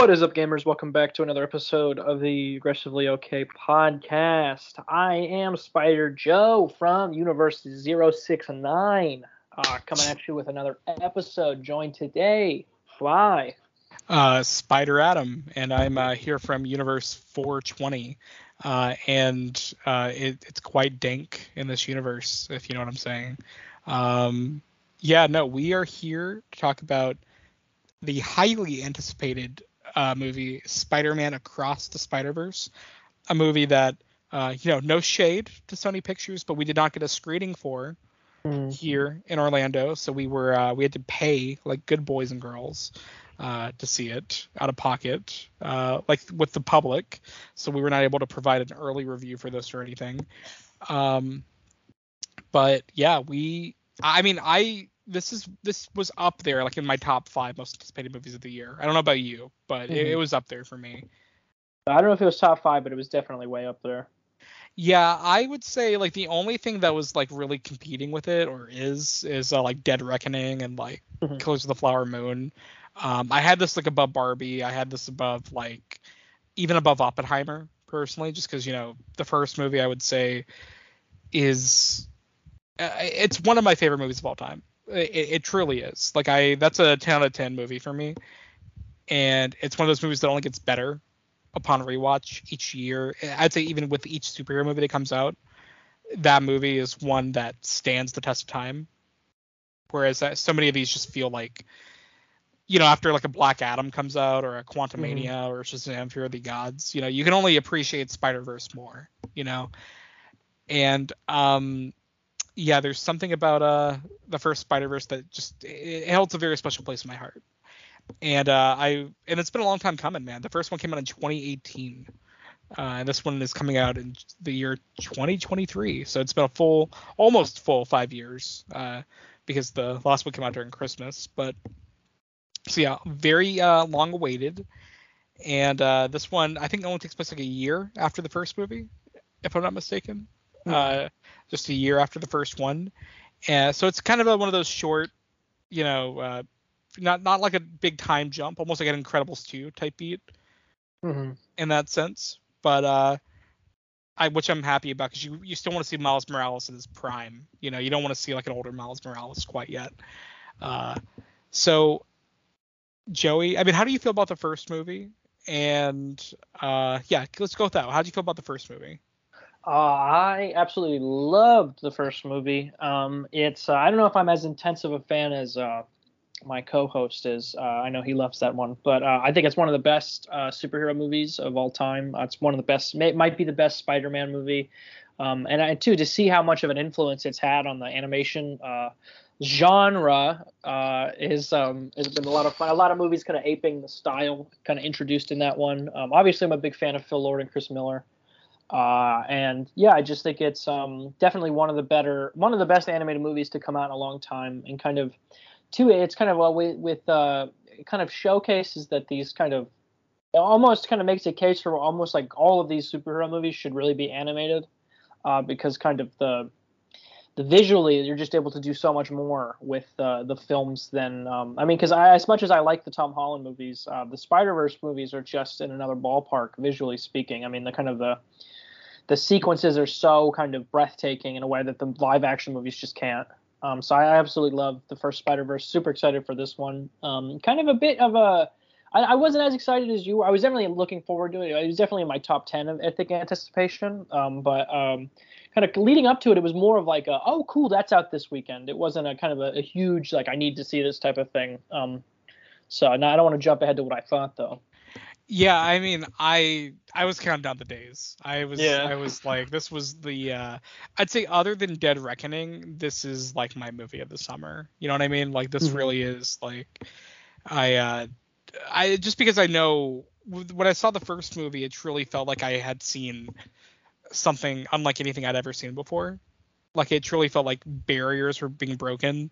What is up, gamers? Welcome back to another episode of the Aggressively OK podcast. I am Spider Joe from Universe 069, uh, coming at you with another episode. Joined today by uh, Spider Adam, and I'm uh, here from Universe 420. Uh, and uh, it, it's quite dank in this universe, if you know what I'm saying. Um, yeah, no, we are here to talk about the highly anticipated uh, movie Spider-Man Across the Spider-Verse, a movie that uh, you know no shade to Sony Pictures, but we did not get a screening for mm. here in Orlando, so we were uh, we had to pay like good boys and girls uh, to see it out of pocket, uh, like with the public. So we were not able to provide an early review for this or anything. Um, but yeah, we. I mean, I this is this was up there like in my top five most anticipated movies of the year. I don't know about you, but mm-hmm. it, it, was up there for me. I don't know if it was top five, but it was definitely way up there. Yeah, I would say like the only thing that was like really competing with it or is is uh, like Dead Reckoning and like mm-hmm. Killers of the Flower Moon. Um, I had this like above Barbie. I had this above like even above Oppenheimer personally, just because you know the first movie I would say is uh, it's one of my favorite movies of all time. It, it, truly is. Like I, that's a 10 out of 10 movie for me, and it's one of those movies that only gets better upon rewatch each year. I'd say even with each superhero movie that comes out, that movie is one that stands the test of time. Whereas uh, so many of these just feel like, you know, after like a Black Adam comes out or a Quantumania mm-hmm. or Shazam Fury of the Gods, you know, you can only appreciate Spider Verse more, you know. And um, yeah, there's something about uh the first Spider Verse that just it, it holds a very special place in my heart. And uh, I and it's been a long time coming, man. The first one came out in 2018. Uh, and this one is coming out in the year 2023. So it's been a full, almost full five years uh, because the last one came out during Christmas. But so yeah, very uh, long awaited. And uh, this one, I think, only takes place like a year after the first movie, if I'm not mistaken. Mm-hmm just a year after the first one. And so it's kind of a, one of those short, you know, uh, not not like a big time jump, almost like an Incredibles 2 type beat mm-hmm. in that sense. But uh, I which I'm happy about because you you still want to see Miles Morales in his prime. You know, you don't want to see like an older Miles Morales quite yet. Uh, so Joey, I mean, how do you feel about the first movie? And uh, yeah, let's go with that. How do you feel about the first movie? Uh, I absolutely loved the first movie. Um, it's uh, I don't know if I'm as intense of a fan as uh, my co-host is. Uh, I know he loves that one, but uh, I think it's one of the best uh, superhero movies of all time. it's one of the best. It might be the best Spider-Man movie. Um, and too to see how much of an influence it's had on the animation genre uh, is um, has been a lot of fun. A lot of movies kind of aping the style kind of introduced in that one. Um, obviously, I'm a big fan of Phil Lord and Chris Miller. Uh, and yeah, I just think it's um, definitely one of the better, one of the best animated movies to come out in a long time. And kind of, two, it's kind of well with, with uh, kind of showcases that these kind of almost kind of makes a case for almost like all of these superhero movies should really be animated uh, because kind of the the visually you're just able to do so much more with uh, the films than um, I mean because as much as I like the Tom Holland movies, uh, the Spider Verse movies are just in another ballpark visually speaking. I mean the kind of the the sequences are so kind of breathtaking in a way that the live action movies just can't. Um, so I absolutely love the first Spider Verse. Super excited for this one. Um, kind of a bit of a. I, I wasn't as excited as you. I was definitely looking forward to it. It was definitely in my top ten of I think anticipation. Um, but um, kind of leading up to it, it was more of like a, oh cool, that's out this weekend. It wasn't a kind of a, a huge like I need to see this type of thing. Um, so now I don't want to jump ahead to what I thought though. Yeah, I mean, I I was counting down the days. I was yeah. I was like, this was the uh I'd say other than Dead Reckoning, this is like my movie of the summer. You know what I mean? Like this mm-hmm. really is like I uh I just because I know when I saw the first movie, it truly felt like I had seen something unlike anything I'd ever seen before. Like it truly felt like barriers were being broken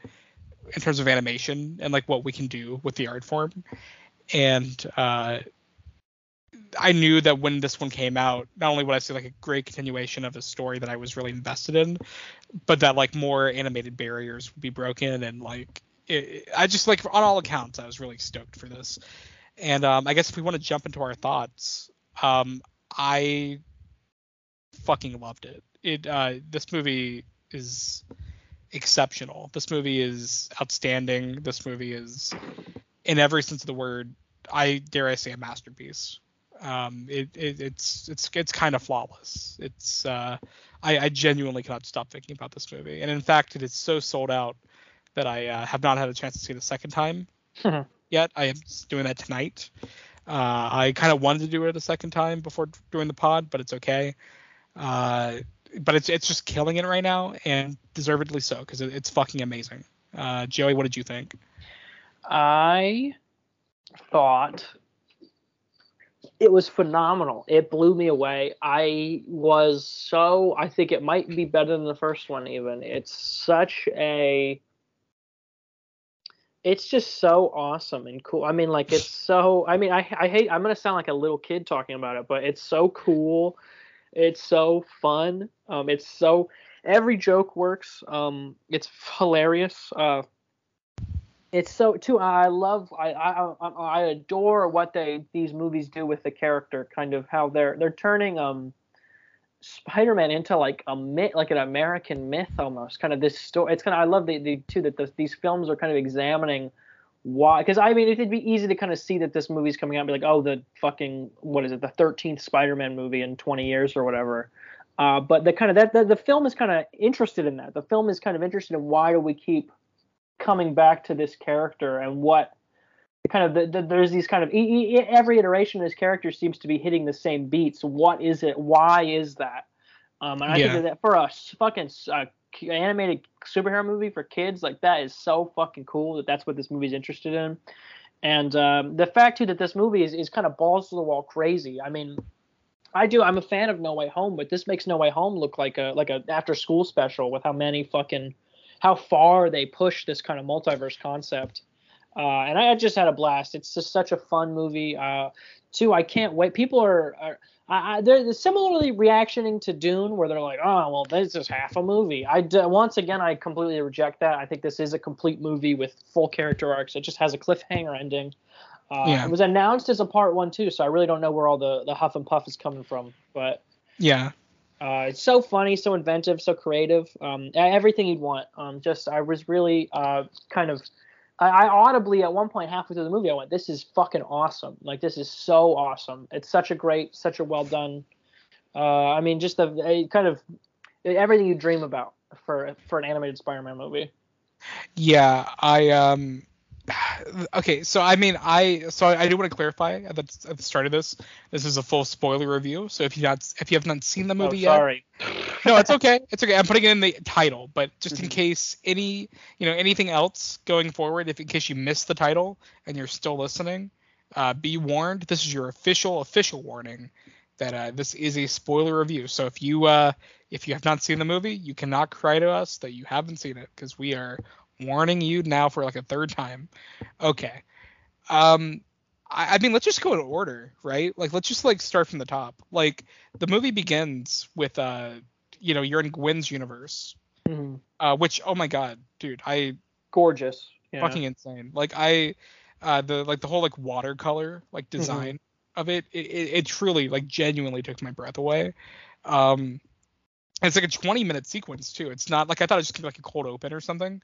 in terms of animation and like what we can do with the art form. And uh I knew that when this one came out, not only would I see like a great continuation of a story that I was really invested in, but that like more animated barriers would be broken and like it, I just like on all accounts I was really stoked for this. And um, I guess if we want to jump into our thoughts, um, I fucking loved it. It uh, this movie is exceptional. This movie is outstanding. This movie is, in every sense of the word, I dare I say a masterpiece. Um, it, it, it's it's it's kind of flawless. It's uh, I, I, genuinely cannot stop thinking about this movie, and in fact, it is so sold out that I uh, have not had a chance to see it a second time yet. I am doing that tonight. Uh, I kind of wanted to do it a second time before doing the pod, but it's okay. Uh, but it's it's just killing it right now, and deservedly so because it, it's fucking amazing. Uh, Joey, what did you think? I thought it was phenomenal. It blew me away. I was so I think it might be better than the first one even. It's such a it's just so awesome and cool. I mean like it's so I mean I I hate I'm going to sound like a little kid talking about it, but it's so cool. It's so fun. Um it's so every joke works. Um it's hilarious. Uh it's so too i love I, I i adore what they these movies do with the character kind of how they're they're turning um spider-man into like a myth like an american myth almost kind of this story it's kind of i love the, the too that the, these films are kind of examining why because i mean it'd be easy to kind of see that this movie's coming out and be like oh the fucking what is it the 13th spider-man movie in 20 years or whatever. Uh, but the kind of that the, the film is kind of interested in that. The film is kind of interested in why do we keep coming back to this character and what kind of the, the, there's these kind of every iteration of this character seems to be hitting the same beats. What is it? Why is that? Um, and I yeah. think that for a fucking uh, animated superhero movie for kids, like that is so fucking cool that that's what this movie's interested in. And um, the fact too that this movie is, is kind of balls to the wall crazy. I mean, I do. I'm a fan of No Way Home, but this makes No Way Home look like a like a after school special with how many fucking how far they push this kind of multiverse concept. Uh, and I just had a blast. It's just such a fun movie. Uh, too, I can't wait. People are, are I, they're similarly reactioning to Dune, where they're like, "Oh, well, this is half a movie." I once again, I completely reject that. I think this is a complete movie with full character arcs. It just has a cliffhanger ending. Uh, yeah. It was announced as a part one too, so I really don't know where all the the huff and puff is coming from. But yeah, uh, it's so funny, so inventive, so creative. Um, everything you'd want. Um, just I was really uh, kind of. I, I, audibly at one point halfway through the movie I went, "This is fucking awesome! Like this is so awesome! It's such a great, such a well done. Uh, I mean, just the kind of everything you dream about for for an animated Spider-Man movie." Yeah, I um okay, so I mean, I so I, do want to clarify at the, at the start of this. This is a full spoiler review, so if you not if you have not seen the oh, movie oh, sorry. yet, no, it's okay, it's okay. I'm putting it in the title, but just mm-hmm. in case any you know anything else going forward, if in case you missed the title and you're still listening, uh, be warned. This is your official official warning that uh, this is a spoiler review. So if you uh, if you have not seen the movie, you cannot cry to us that you haven't seen it because we are warning you now for like a third time. Okay. Um I, I mean let's just go in order, right? Like let's just like start from the top. Like the movie begins with uh you know, you're in Gwen's universe. Mm-hmm. Uh which oh my god, dude, I gorgeous. Yeah. Fucking insane. Like I uh the like the whole like watercolor like mm-hmm. design mm-hmm. of it, it, it it truly like genuinely took my breath away. Um it's like a 20 minute sequence too. It's not like I thought it was just like a cold open or something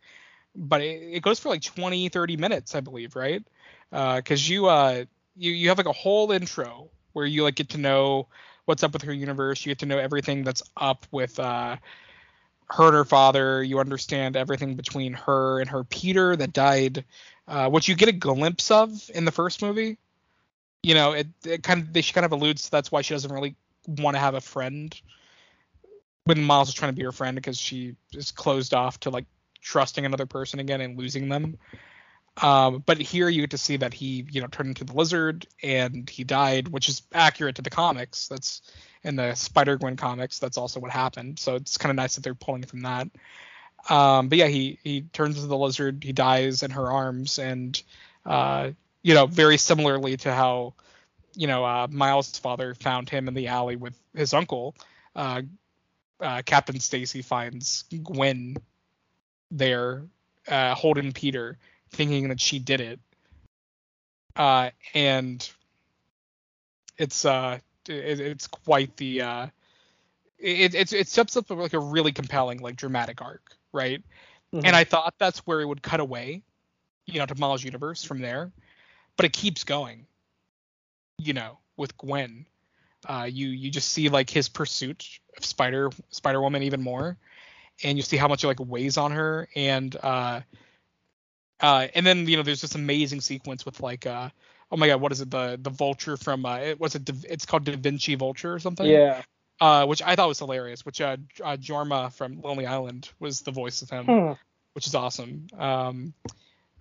but it, it, goes for like 20 30 minutes i believe right? Because uh, you uh you you have like a whole intro where you like get to know what's up with her universe. You get to know everything that's up with uh her and her father. You understand everything between her and her peter that died uh, which you get a glimpse of in the first movie. You know it, it kind of they she kind of alludes to that's why she doesn't really want to have a friend when miles is trying to be her friend because she is closed off to like trusting another person again and losing them. Um, but here you get to see that he, you know, turned into the lizard and he died, which is accurate to the comics. That's in the Spider Gwen comics. That's also what happened. So it's kind of nice that they're pulling from that. Um, but yeah, he he turns into the lizard. He dies in her arms, and uh, you know, very similarly to how, you know, uh, Miles' father found him in the alley with his uncle. Uh, uh Captain Stacy finds Gwen there uh, holding Peter, thinking that she did it. uh, and it's uh it, it's quite the uh it, it it sets up like a really compelling like dramatic arc right mm-hmm. and i thought that's where it would cut away you know to miles universe from there but it keeps going you know with gwen uh you you just see like his pursuit of spider spider woman even more and you see how much it like weighs on her and uh uh and then you know there's this amazing sequence with like uh oh my god, what is it? The the vulture from uh, it was it it's called Da Vinci Vulture or something. Yeah. Uh, which I thought was hilarious. Which uh, uh Jorma from Lonely Island was the voice of him, hmm. which is awesome. Um,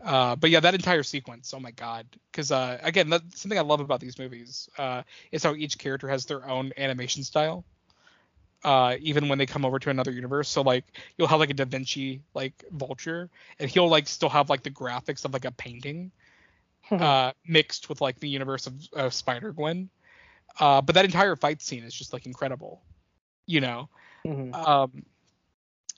uh, but yeah, that entire sequence, oh my god, because uh, again, that's something I love about these movies uh, is how each character has their own animation style. Uh, even when they come over to another universe, so like you'll have like a Da Vinci like vulture, and he'll like still have like the graphics of like a painting, uh, mixed with like the universe of, of Spider Gwen. Uh, but that entire fight scene is just like incredible, you know. Mm-hmm. Um,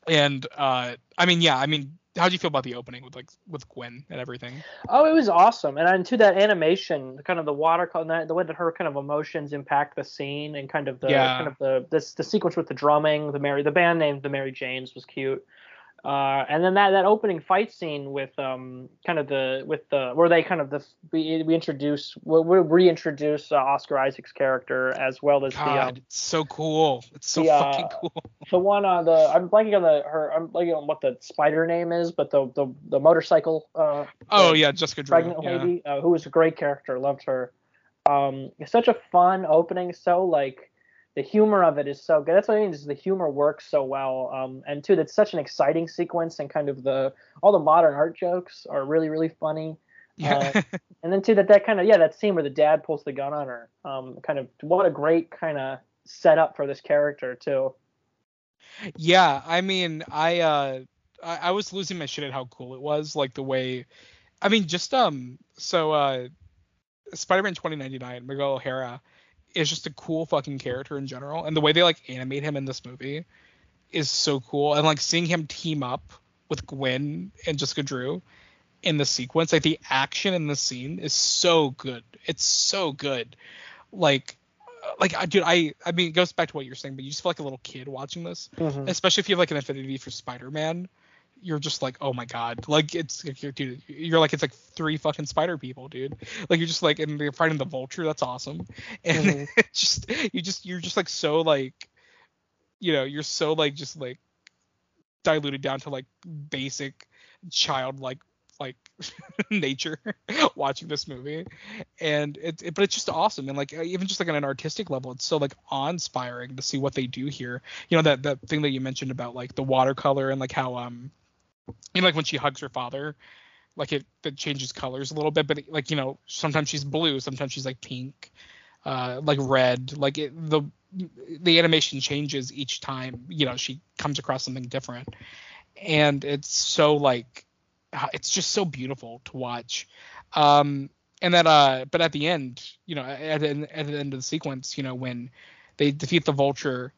and uh, I mean, yeah, I mean, how do you feel about the opening with like with Gwen and everything? Oh, it was awesome, and into that animation, kind of the watercolor, the way that her kind of emotions impact the scene, and kind of the yeah. kind of the this the sequence with the drumming, the Mary, the band name, the Mary Janes was cute. Uh, and then that, that opening fight scene with um kind of the with the where they kind of the we, we introduce we, we reintroduce uh, Oscar Isaac's character as well as God, the um, it's so cool. It's so the, uh, fucking cool. the one on the I'm blanking on the her I'm blanking on what the spider name is but the the, the motorcycle uh oh yeah Jessica Drew, pregnant yeah. lady uh, who was a great character loved her. Um it's such a fun opening so like the humor of it is so good. That's what I mean. Is the humor works so well, um, and two, that's such an exciting sequence, and kind of the all the modern art jokes are really really funny. Yeah. Uh, and then two, that that kind of yeah, that scene where the dad pulls the gun on her, um, kind of what a great kind of setup for this character too. Yeah, I mean, I uh, I, I was losing my shit at how cool it was, like the way, I mean, just um, so uh, Spider-Man 2099, Miguel O'Hara is just a cool fucking character in general, and the way they like animate him in this movie is so cool. And like seeing him team up with Gwen and Jessica Drew in the sequence, like the action in the scene is so good. It's so good. Like like dude i i mean it goes back to what you're saying but you just feel like a little kid watching this mm-hmm. especially if you have like an affinity for spider-man you're just like, oh my god, like it's dude, you're like it's like three fucking spider people, dude. Like you're just like and they're fighting the vulture, that's awesome. And mm-hmm. it's just you just you're just like so like, you know, you're so like just like diluted down to like basic childlike like nature watching this movie and it, it, but it's just awesome and like even just like on an artistic level it's so like awe-inspiring to see what they do here you know that that thing that you mentioned about like the watercolor and like how um you know, like when she hugs her father, like it, it changes colors a little bit, but like you know, sometimes she's blue, sometimes she's like pink, uh, like red. Like it, the the animation changes each time. You know, she comes across something different, and it's so like it's just so beautiful to watch. Um, and that uh, but at the end, you know, at, at the end of the sequence, you know, when they defeat the vulture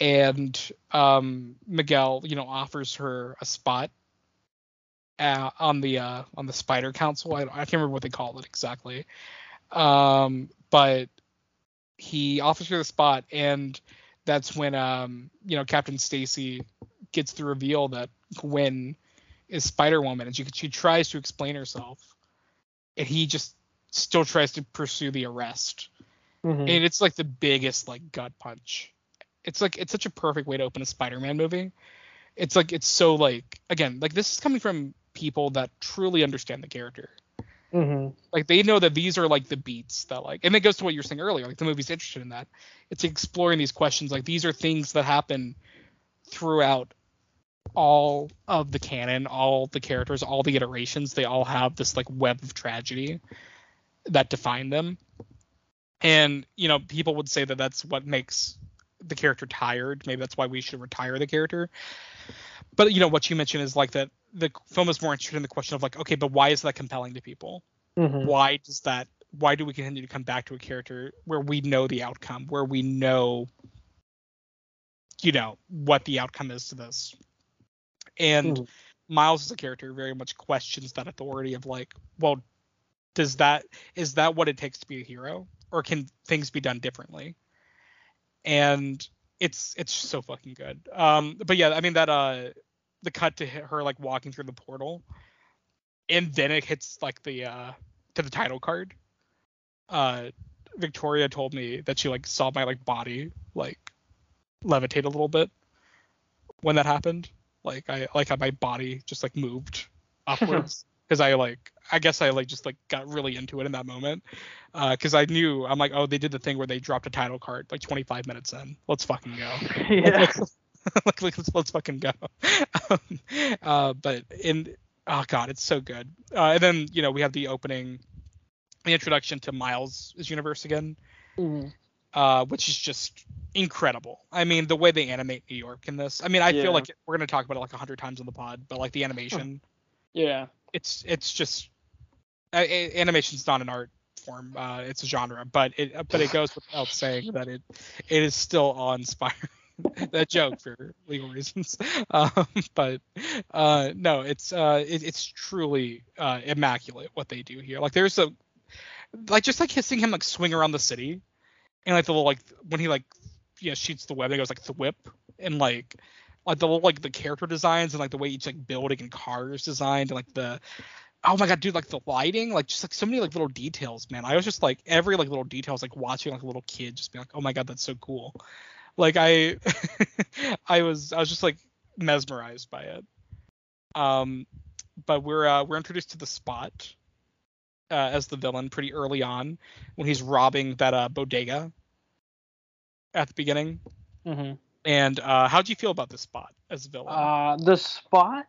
and um, Miguel, you know, offers her a spot uh, on the uh, on the Spider Council. I, I can't remember what they call it exactly, um, but he offers her the spot, and that's when um, you know Captain Stacy gets the reveal that Gwen is Spider Woman, and she she tries to explain herself, and he just still tries to pursue the arrest, mm-hmm. and it's like the biggest like gut punch. It's like it's such a perfect way to open a Spider-Man movie. It's like it's so like again like this is coming from people that truly understand the character. Mm-hmm. Like they know that these are like the beats that like, and it goes to what you were saying earlier. Like the movie's interested in that. It's exploring these questions. Like these are things that happen throughout all of the canon, all the characters, all the iterations. They all have this like web of tragedy that define them. And you know, people would say that that's what makes the character tired. Maybe that's why we should retire the character. But you know, what you mentioned is like that the film is more interested in the question of like, okay, but why is that compelling to people? Mm-hmm. Why does that? Why do we continue to come back to a character where we know the outcome, where we know, you know, what the outcome is to this? And mm-hmm. Miles as a character very much questions that authority of like, well, does that is that what it takes to be a hero or can things be done differently and it's it's so fucking good. Um but yeah i mean that uh the cut to her like walking through the portal and then it hits like the uh to the title card. Uh victoria told me that she like saw my like body like levitate a little bit when that happened. Like i like how my body just like moved upwards because I like I guess I like just like got really into it in that moment because uh, I knew I'm like oh they did the thing where they dropped a title card like 25 minutes in. Let's fucking go. Yeah. Like, like, let's, let's fucking go. Um, uh, but in oh god it's so good. Uh, and then you know we have the opening the introduction to Miles' universe again mm-hmm. uh, which is just incredible. I mean the way they animate New York in this I mean I Yeah. feel like we're gonna talk about it like a hundred times on the pod but like the animation yeah it's it's just uh, animation's not an art form uh, it's a genre but it but it goes without saying that it it is still awe inspiring that joke for legal reasons. Um, but uh no it's uh it, it's truly uh immaculate what they do here. Like there's a like just like seeing him like swing around the city and like the little like when he like you know shoots the web and goes like the whip and like like the like the character designs and like the way each like building and car is designed and like the oh my god dude like the lighting like just like so many like little details man. I was just like every like little details like watching like a little kid just be like oh my god that's so cool. Like i i was i was just like mesmerized by it. Um but we're uh we're introduced to the spot uh, as the villain pretty early on when he's robbing that uh bodega at the beginning. Hmm and uh how'd you feel about this spot as a villain Uh, the spot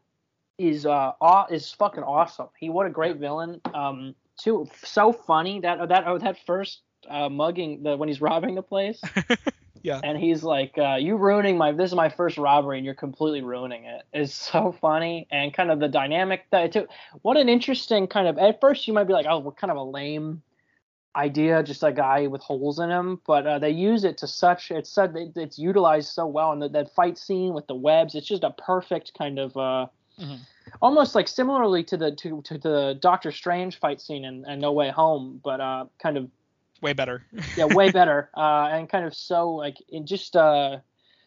is uh aw- is fucking awesome. He what a great villain. Um, too so funny that that oh that first uh mugging the when he's robbing the place yeah and he's like uh you ruining my this is my first robbery and you're completely ruining it. It's so funny and kind of the dynamic that it took. What an interesting kind of at first you might be like oh what kind of a lame idea just a guy with holes in him but uh, they use it to such it's it, it's utilized so well and the, that fight scene with the webs it's just a perfect kind of uh Mhm. almost like similarly to the to, to the doctor strange fight scene in, in no way home but uh kind of way better yeah way better uh and kind of so like it just uh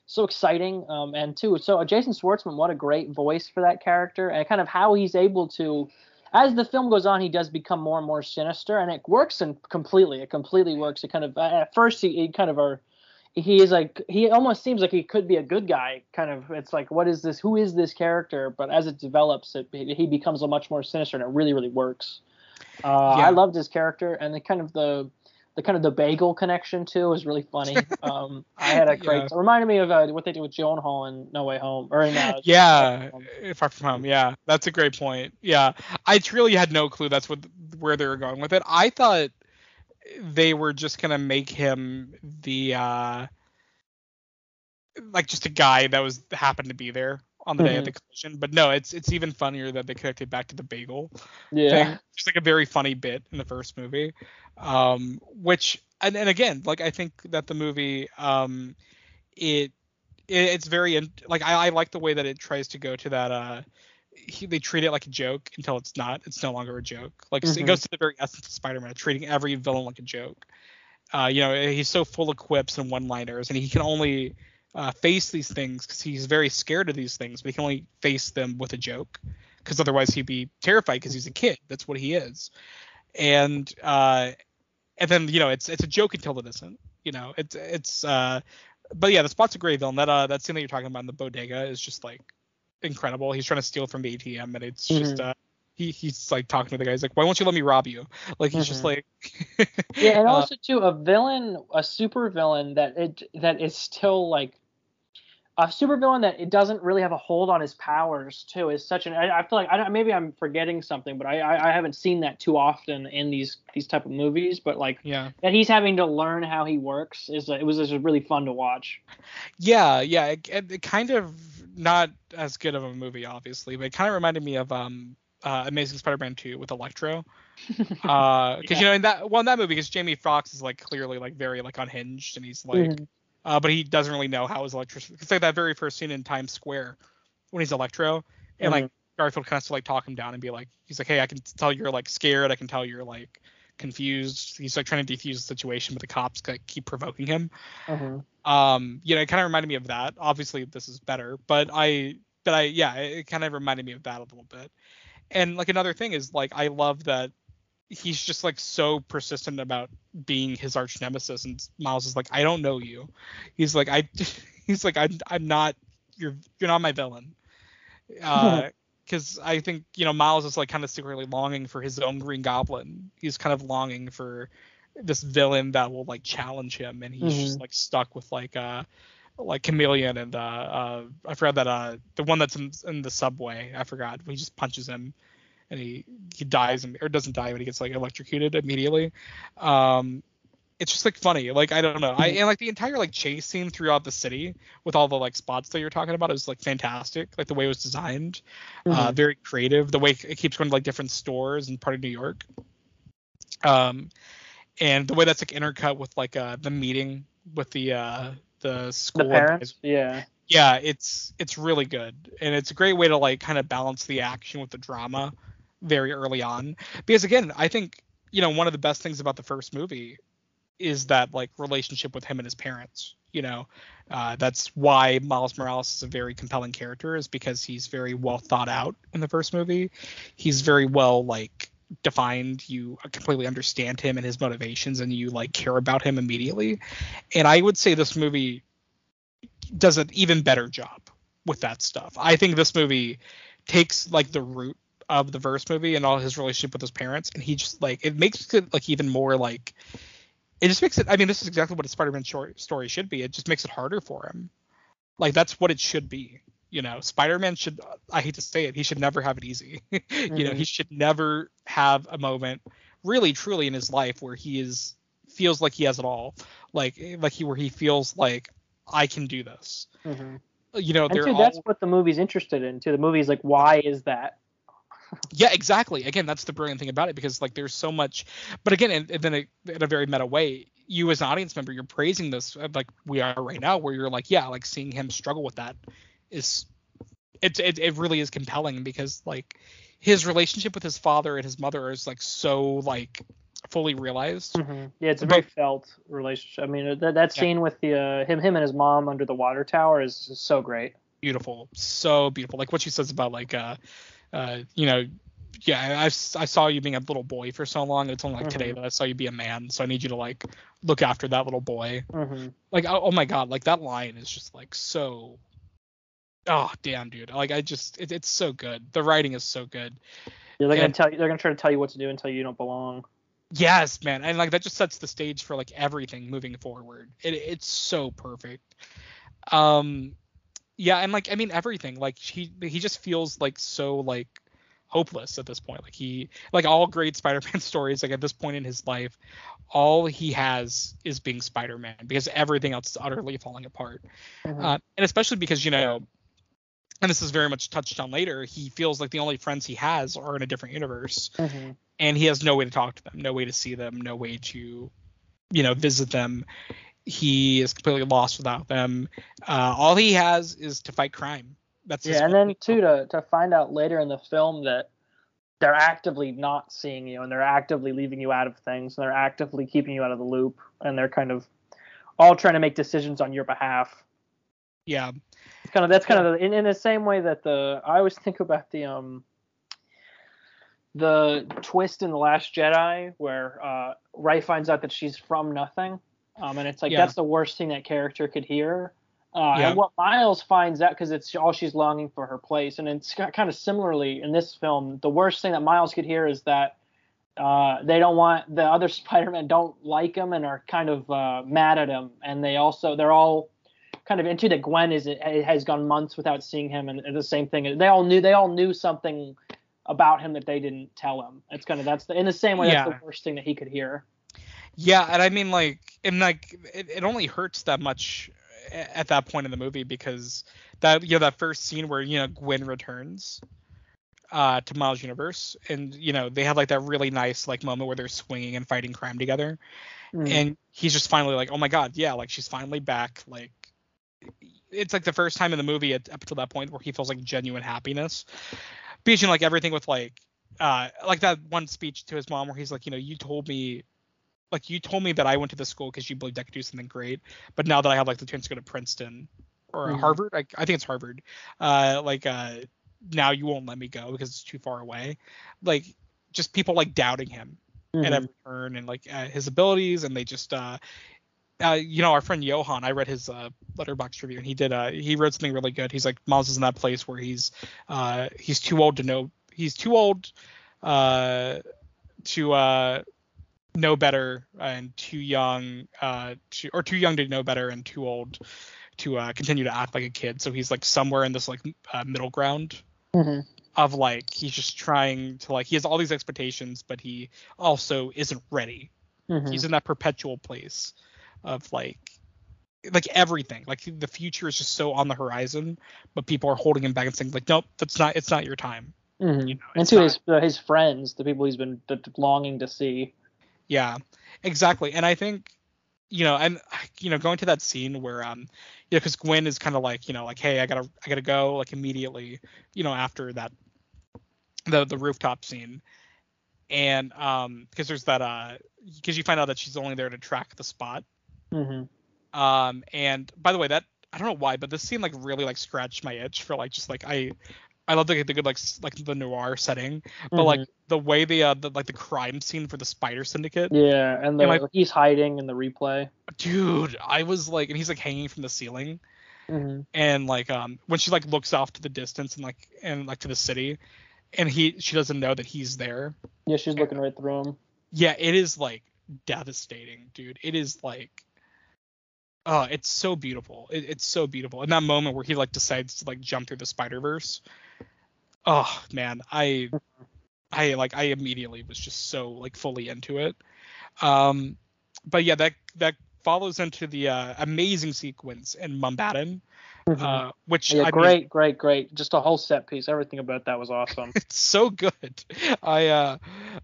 so exciting um and too so uh, jason schwartzman what a great voice for that character and kind of how he's able to as the film goes on he does become more and more sinister and it works and completely it completely works. It kind of at first he, he kind of are he is like he almost seems like he could be a good guy kind of. It's like what is this who is this character? But as it develops it he becomes a much more sinister and it really really works. Uh, Yeah. i loved his character and the kind of the the kind of the bagel connection too is really funny. Um i had a great Yeah. it reminded me of uh, what they did with joan hall in no way home or in uh, yeah far from home yeah that's a great point. Yeah i truly had no clue that's what where they were going with it. I thought they were just gonna make him the uh like just a guy that was happened to be there on the day of the collision. But no it's it's even funnier that they connected back to the bagel yeah. thing. Just like a very funny bit in the first movie. Um, which and, and again, like I think that the movie um it, it it's very in, like I, I like the way that it tries to go to that uh he, they treat it like a joke until it's not. It's no longer a joke. Like it Mhm. goes to the very essence of Spider-Man, treating every villain like a joke. Uh, you know, he's so full of quips and one-liners, and he can only uh, face these things because he's very scared of these things, but he can only face them with a joke because otherwise he'd be terrified because he's a kid. That's what he is. And uh, and then you know it's it's a joke until it isn't. You know, it's it's uh, but yeah, the spot's a great villain. That uh that scene that you're talking about in the bodega is just like incredible. He's trying to steal from the ATM, and it's just uh. He, he's like talking to the guy. He's like, "Why won't you let me rob you?" Like he's just Mhm. like, yeah and uh, also too a villain a super villain that it that is still like a super villain that it doesn't really have a hold on his powers too is such an I, I feel like I don't, maybe I'm forgetting something but I, I I haven't seen that too often in these these type of movies but like yeah, that he's having to learn how he works is it was just really fun to watch yeah, yeah. It, it, kind of not as good of a movie, obviously, but it kind of reminded me of um uh, Amazing Spider-Man 2 with Electro. Uh, because Yeah. you know in that well in that movie, because Jamie Foxx is like clearly like very like unhinged, and he's like, Mhm. Uh, but he doesn't really know how his electricity. It's like that very first scene in Times Square when he's Electro, and like Garfield kind of like talk him down and be like, he's like, hey, I can tell you're like scared. I can tell you're like confused. He's like trying to defuse the situation, but the cops like, keep provoking him. Mm-hmm. Um, you know, it kind of reminded me of that. Obviously, this is better, but I, but I, yeah, it kind of reminded me of that a little bit. And like another thing is like I love that he's just like so persistent about being his arch nemesis, and Miles is like, I don't know you. He's like, I, he's like, I'm, I'm not. You're, you're not my villain. Uh, because I think you know Miles is like kind of secretly longing for his own Green Goblin. He's kind of longing for this villain that will like challenge him, and he's mm-hmm. just like stuck with like uh like Chameleon and uh, uh I forgot that uh the one that's in, in the subway. I forgot. He just punches him and he he dies or doesn't die, but he gets like electrocuted immediately. Um, it's just like funny. Like I don't know. I and like the entire like chase scene throughout the city with all the like spots that you're talking about is like fantastic. Like the way it was designed, uh, mm-hmm. uh, very creative. The way it keeps going to like different stores in part of New York. Um, and the way that's like intercut with like uh the meeting with the uh the school. The parents. Yeah. Yeah, it's it's really good, and it's a great way to like kind of balance the action with the drama very early on. Because again, I think you know one of the best things about the first movie is that like relationship with him and his parents. You know, uh, that's why Miles Morales is a very compelling character, is because he's very well thought out in the first movie. He's very well like defined. You completely understand him and his motivations, and you like care about him immediately. And I would say this movie does an even better job with that stuff. I think this movie takes like the root of the verse movie and all his relationship with his parents, and he just like it makes it like even more like it just makes it. I mean, this is exactly what a Spider-Man short story should be. It just makes it harder for him. Like that's what it should be. You know, Spider-Man should. I hate to say it, he should never have it easy. mm-hmm. You know, he mm-hmm. should never have a moment, really, truly, in his life where he is feels like he has it all. Like, like he where he feels like I can do this. Mm-hmm. You know, too, all... that's what the movie's interested in. Too, the movie's like, why is that? Yeah, exactly. Again, that's the brilliant thing about it because like there's so much, but again, and then a, in a very meta way, you as an audience member, you're praising this uh, like we are right now, where you're like, yeah, like seeing him struggle with that is it, it, it really is compelling because like his relationship with his father and his mother is like so like fully realized. Mm-hmm. Yeah, it's a very but, felt relationship. I mean, that, that scene yeah. with the uh, him him and his mom under the water tower is, is so great. Beautiful, so beautiful. Like what she says about like uh uh, you know, yeah, I, I saw you being a little boy for so long. It's only like mm-hmm. today that I saw you be a man. So I need you to like look after that little boy. Mm-hmm. Like, oh, oh, my god, like that line is just like so. Oh damn, dude! Like I just, it, it's so good. The writing is so good. Yeah, they're gonna tell you. They're gonna try to tell you what to do until you don't belong. Yes, man, and like that just sets the stage for like everything moving forward. It, it's so perfect. Um, yeah, and like I mean everything. Like he he just feels like so like hopeless at this point. Like he like all great Spider-Man stories. Like at this point in his life, all he has is being Spider-Man because everything else is utterly falling apart. Mm-hmm. Uh, and especially because you know, and this is very much touched on later. He feels like the only friends he has are in a different universe, mm-hmm. and he has no way to talk to them, no way to see them, no way to you know visit them he is completely lost without them. Uh, all he has is to fight crime. That's yeah, and then too to to find out later in the film that they're actively not seeing you and they're actively leaving you out of things and they're actively keeping you out of the loop and they're kind of all trying to make decisions on your behalf. Yeah. It's kind of that's kind of the, in, in the same way that the I always think about the um the twist in the Last Jedi where uh, Rey finds out that she's from nothing um, and it's like yeah. that's the worst thing that character could hear. Uh, yeah. And what Miles finds out because it's all she's longing for her place, and it's kind of similarly in this film. The worst thing that Miles could hear is that uh, they don't want the other Spider-Man don't like him and are kind of uh, mad at him, and they also they're all kind of into that Gwen is it has gone months without seeing him, and, and the same thing. They all knew they all knew something about him that they didn't tell him. It's kind of that's the, in the same way yeah. that's the worst thing that he could hear. Yeah, and I mean like and like it, it only hurts that much at that point in the movie because that you know that first scene where you know Gwen returns uh, to Miles Universe and you know they have like that really nice like moment where they're swinging and fighting crime together mm. and he's just finally like oh my god yeah like she's finally back like it's like the first time in the movie up to that point where he feels like genuine happiness Beijing like everything with like uh like that one speech to his mom where he's like, you know, you told me like you told me that I went to the school because you believed I could do something great, but now that I have like the chance to go to Princeton or Mhm. Harvard, I, I think it's Harvard, uh, like uh, now you won't let me go because it's too far away. Like just people like doubting him Mhm. at every turn and like uh, his abilities, and they just uh, uh, you know, our friend Johan, I read his uh, Letterboxd review, and he did. Uh, he wrote something really good. He's like, Miles is in that place where he's, uh, he's too old to know. He's too old, uh, to uh, know better, and too young, uh, to or too young to know better, and too old to uh, continue to act like a kid. So he's like somewhere in this like uh, middle ground Mhm. of like he's just trying to like he has all these expectations, but he also isn't ready Mhm. he's in that perpetual place of like like everything like the future is just so on the horizon but people are holding him back and saying like nope that's not it's not your time Mhm. you know, and to not- his uh, his friends, the people he's been longing to see. Yeah exactly and i think you know and you know going to that scene where um you know because gwen is kind of like you know like hey i gotta i gotta go like immediately you know after that the the rooftop scene and um because there's that uh because you find out that she's only there to track the spot. Hmm Um, and by the way, that I don't know why, but this scene like really like scratched my itch for like just like I I love the, the good like like the noir setting, but like the way the uh the, like the crime scene for the Spider Syndicate, Yeah, and the, Am I- he's hiding in the replay. dude, I was like, and he's like hanging from the ceiling, hmm and like um when she like looks off to the distance and like and like to the city, and he she doesn't know that he's there. Yeah, she's looking right through him. Yeah, it is like devastating, dude. It is like. Oh, it's so beautiful. It, it's so beautiful. In that moment where he like decides to like jump through the Spider Verse. Oh man, I I like I immediately was just so like fully into it. Um but yeah, that that follows into the uh, amazing sequence in Mumbattan, Mhm. uh, which yeah, I mean, great, great, great. Just a whole set piece. Everything about that was awesome. it's so good. I uh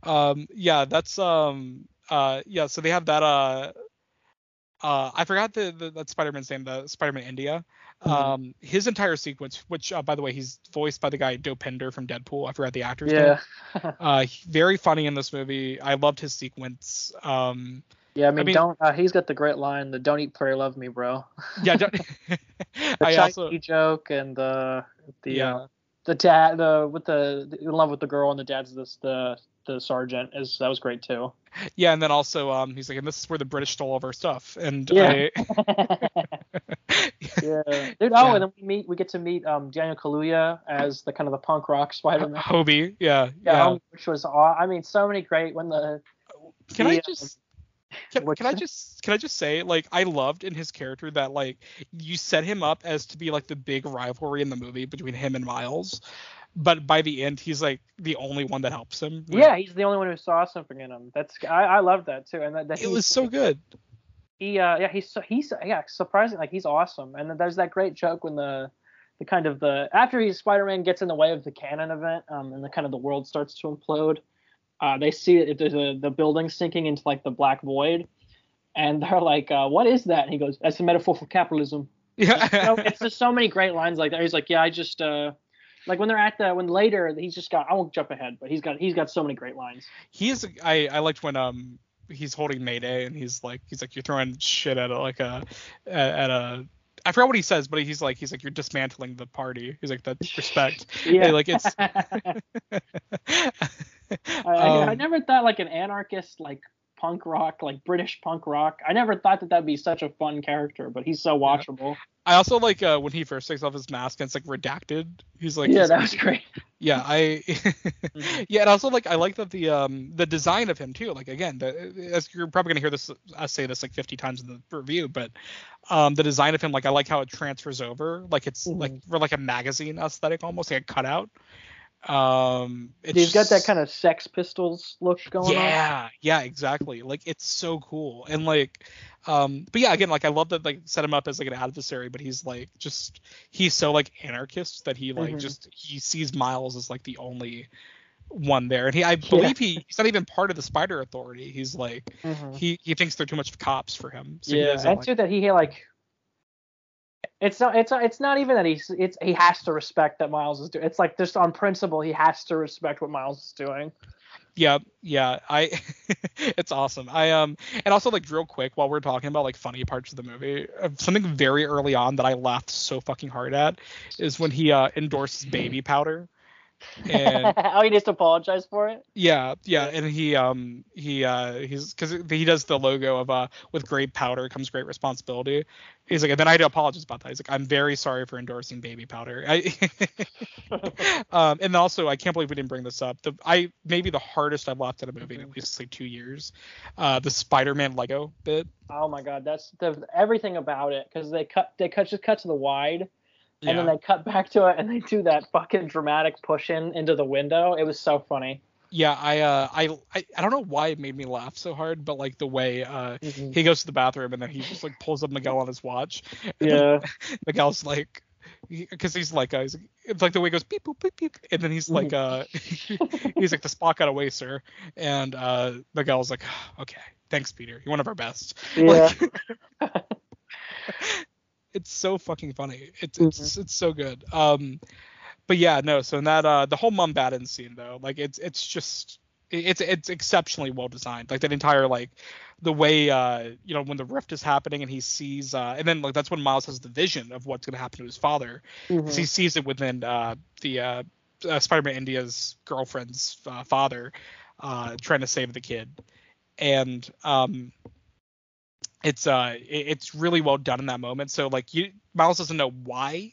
um yeah, that's um uh yeah, so they have that uh uh I forgot the, the that Spider-Man's name, the Spider-Man India. Mhm. Um his entire sequence, which uh, by the way, he's voiced by the guy Dopinder from Deadpool. I forgot the actor's name. yeah, Uh very funny in this movie. I loved his sequence. Um yeah. I mean, mean- don't. Uh, he's got the great line: "The don't eat, pray, love me, bro." yeah, don't, The I also joke and the the yeah. uh, the dad the with the in love with the girl and the dad's this the the sergeant is that was great too. Yeah, and then also um he's like, and this is where the British stole all of our stuff. And Yeah. I yeah, dude. Oh, Yeah. and then we meet we get to meet um Daniel Kaluuya as the kind of the punk rock Spider-Man. Hobie, yeah, Yeah, yeah. um, which was aw- I mean so many great when the Can I the, just can, can I just can I just say like I loved in his character that like you set him up as to be like the big rivalry in the movie between him and Miles, but by the end he's like the only one that helps him. yeah he's the only one who saw something in him. That's I I love that too and that, that it was so good. he uh yeah he's so he's yeah surprising like he's awesome and then there's that great joke when the the kind of the after he Spider-Man gets in the way of the canon event um and the kind of the world starts to implode uh they see it there's a the building sinking into like the black void and they're like uh what is that and he goes that's a metaphor for capitalism Yeah, it's just so many great lines like that he's like yeah I just uh like when they're at the when later he's just got I won't jump ahead but he's got he's got so many great lines he is. I I liked when um he's holding Mayday and he's like he's like you're throwing shit at a, like a at, at a. I forgot what he says, but he's like he's like you're dismantling the party. He's like that's respect. yeah like it's. I, I, I Um, never thought like an anarchist, like punk rock, like British punk rock. I never thought that that'd be such a fun character, but he's so watchable. I also like uh, when he first takes off his mask and it's like redacted. He's like, yeah, that was great. yeah, I, Mhm. yeah, and also like I like that the um the design of him too. Like again, the, as you're probably gonna hear this I say this like 50 times in the review, but um the design of him, like I like how it transfers over. Like it's like Mhm. for like a magazine aesthetic almost, like a cutout. Um, it's He's got that kind of Sex Pistols look going on. yeah yeah exactly like it's so cool and like um but yeah again like i love that like set him up as like an adversary but he's like just he's so like anarchist that he like Mhm. just he sees miles as like the only one there and he i believe he he's not even part of the spider authority he's like Mhm. he he thinks they're too much cops for him so yeah, and like- too that he like It's not. It's it's not even that he's. It's he has to respect that Miles is doing. It's like just on principle, he has to respect what Miles is doing. Yeah, yeah. I it's awesome. I um and also like real quick while we're talking about like funny parts of the movie, uh, something very early on that I laughed so fucking hard at is when he uh endorses baby powder. And oh, he needs to apologize for it. Yeah, yeah, and he um he uh he's because he does the logo of uh with great powder comes great responsibility. He's like, and then I had to apologize about that. He's like, I'm very sorry for endorsing baby powder. I um and also I can't believe we didn't bring this up. The I maybe the hardest I've laughed at a movie in at least like two years. Uh, the Spider-Man Lego bit. Oh my god, that's the everything about it because they cut they cut just cut to the wide and then they cut back to it and they do that fucking dramatic push in into the window. It was so funny. Yeah, I uh I, I I don't know why it made me laugh so hard, but like the way uh mm-hmm. he goes to the bathroom and then he just like pulls up Miguel on his watch. Yeah. Miguel's like because he's like uh, he's, it's like the way he goes beep boop beep beep and then he's mm-hmm. like uh he's like the spot got away sir and uh Miguel's like okay thanks Peter you're one of our best yeah like, it's so fucking funny. It's mm-hmm. it's it's so good. Um, but yeah, no. So in that uh, the whole Mumbattan scene though, like it's it's just it's it's exceptionally well designed. Like that entire like the way uh you know when the rift is happening and he sees uh and then like that's when Miles has the vision of what's gonna happen to his father. Mm-hmm. He sees it within uh the uh, uh Spider-Man India's girlfriend's uh, father uh trying to save the kid. And um it's uh it's really well done in that moment. So like you Miles doesn't know why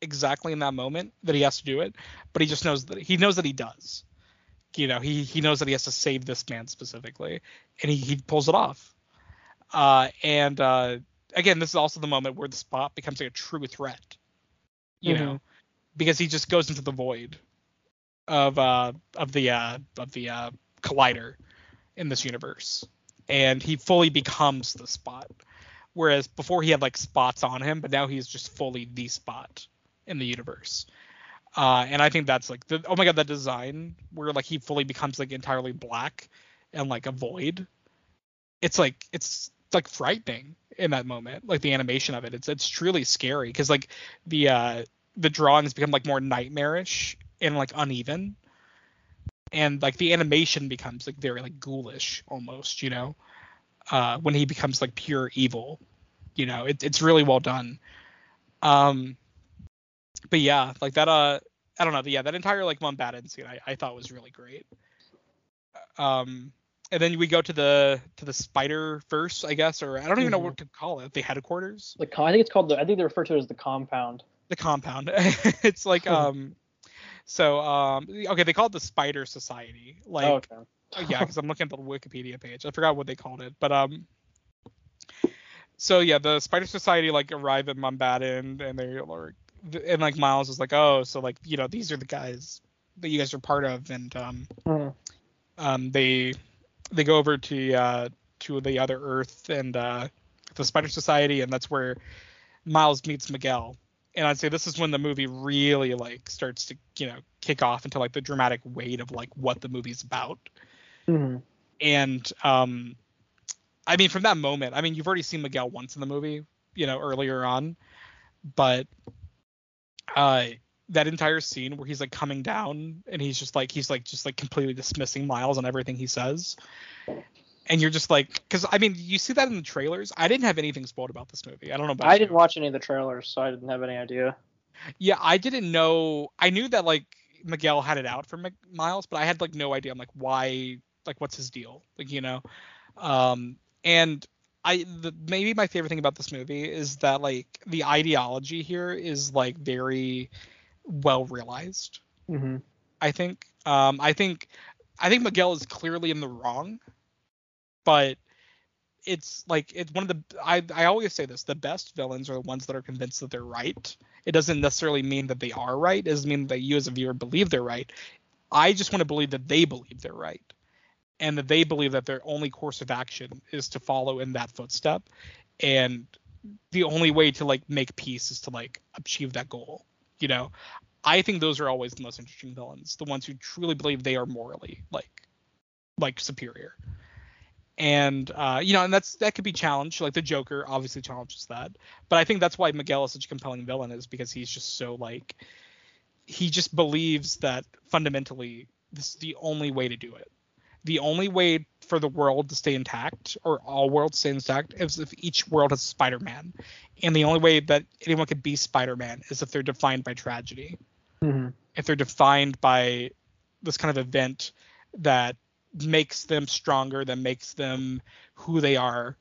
exactly in that moment that he has to do it, but he just knows that he knows that he does. You know, he he knows that he has to save this man specifically, and he he pulls it off. Uh, and uh, again, this is also the moment where the spot becomes like a true threat. You mm-hmm. know, because he just goes into the void of uh of the uh of the uh collider in this universe and he fully becomes the spot. Whereas before he had like spots on him, but now he's just fully the spot in the universe. Uh, and I think that's like the oh my god that design where like he fully becomes like entirely black and like a void. It's like it's like frightening in that moment, like the animation of it. It's it's truly scary because like the uh the drawings become like more nightmarish and like uneven and like the animation becomes like very like ghoulish almost, you know, uh, when he becomes like pure evil. You know, it, it's really well done. Um, but yeah, like that. Uh, I don't know. But Yeah, that entire like Mumbattan scene I, I thought was really great. Um, and then we go to the to the Spider Verse, I guess, or I don't even know what mm-hmm. to call it. The headquarters. The I think it's called the. I think they refer to it as the compound. The compound. it's like um so um, okay, they call it the Spider Society. Like, oh, okay. Uh, yeah, because I'm looking at the Wikipedia page. I forgot what they called it, but um. So yeah, the Spider Society like arrive at Mumbattan and they are like, and like Miles is like, oh, so like you know these are the guys that you guys are part of, and um, mm-hmm. um they they go over to uh to the other Earth and uh the Spider Society, and that's where Miles meets Miguel and I'd say this is when the movie really like starts to you know kick off into like the dramatic weight of like what the movie's about. Mm-hmm. And um, I mean from that moment, I mean you've already seen Miguel once in the movie, you know earlier on, but uh that entire scene where he's like coming down and he's just like he's like just like completely dismissing Miles on everything he says and you're just like because i mean you see that in the trailers. I didn't have anything spoiled about this movie. I don't know about i you. didn't watch any of the trailers so i didn't have any idea. Yeah i didn't know. I knew that like miguel had it out for M- miles but i had like no idea. I'm like why like what's his deal? Like you know? Um and i the, maybe my favorite thing about this movie is that like the ideology here is like very well realized mm-hmm. i think. Um i think i think miguel is clearly in the wrong but it's like it's one of the I, I always say this the best villains are the ones that are convinced that they're right. It doesn't necessarily mean that they are right. It doesn't mean that you as a viewer believe they're right. I just want to believe that they believe they're right and that they believe that their only course of action is to follow in that footstep. And the only way to like make peace is to like achieve that goal you know? I think those are always the most interesting villains the ones who truly believe they are morally like like superior and uh, you know, and that's that could be challenged. Like the Joker obviously challenges that, but I think that's why Miguel is such a compelling villain is because he's just so like he just believes that fundamentally this is the only way to do it. The only way for the world to stay intact or all worlds stay intact is if each world has Spider-Man, and the only way that anyone could be Spider-Man is if they're defined by tragedy. Mm-hmm. If they're defined by this kind of event that makes them stronger, that makes them who they are,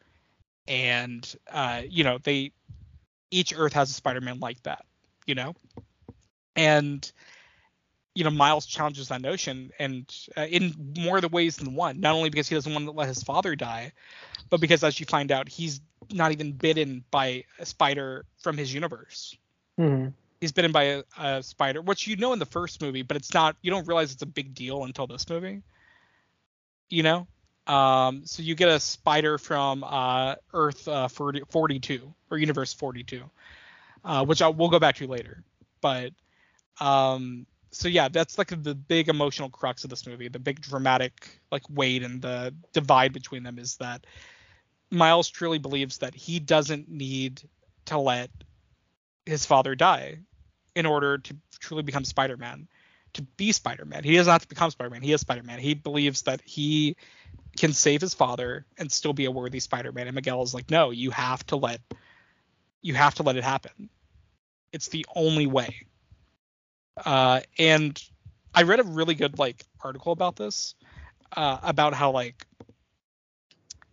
and uh, you know they each Earth has a Spider-Man like that, you know, and you know Miles challenges that notion, and uh, in more of the ways than one. Not only because he doesn't want to let his father die, but because as you find out, he's not even bitten by a spider from his universe. Mm-hmm. He's bitten by a, a spider, which you know in the first movie, but it's not. You don't realize it's a big deal until this movie you know. Um, so you get a spider from uh, Earth uh, 40, 42 or Universe 42, uh, which I, we'll go back to later. But um, so yeah, that's like the big emotional crux of this movie. The big dramatic like weight and the divide between them is that Miles truly believes that he doesn't need to let his father die in order to truly become Spider-Man to be Spider-Man. He doesn't have to become Spider-Man. He is Spider-Man. He believes that he can save his father and still be a worthy Spider-Man. And Miguel is like, no, you have to let you have to let it happen. It's the only way. Uh, and I read a really good like article about this, uh, about how like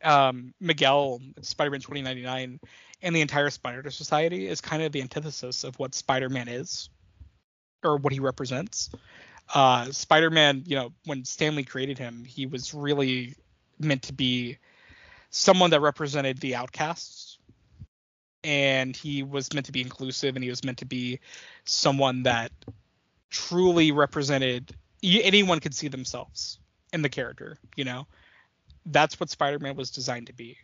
um, Miguel Spider-Man 2099 and the entire Spider Society is kind of the antithesis of what Spider-Man is or what he represents. Uh, Spider-Man, you know, when Stan Lee created him, he was really meant to be someone that represented the outcasts, and he was meant to be inclusive, and he was meant to be someone that truly represented anyone could see themselves in the character. You know, that's what Spider-Man was designed to be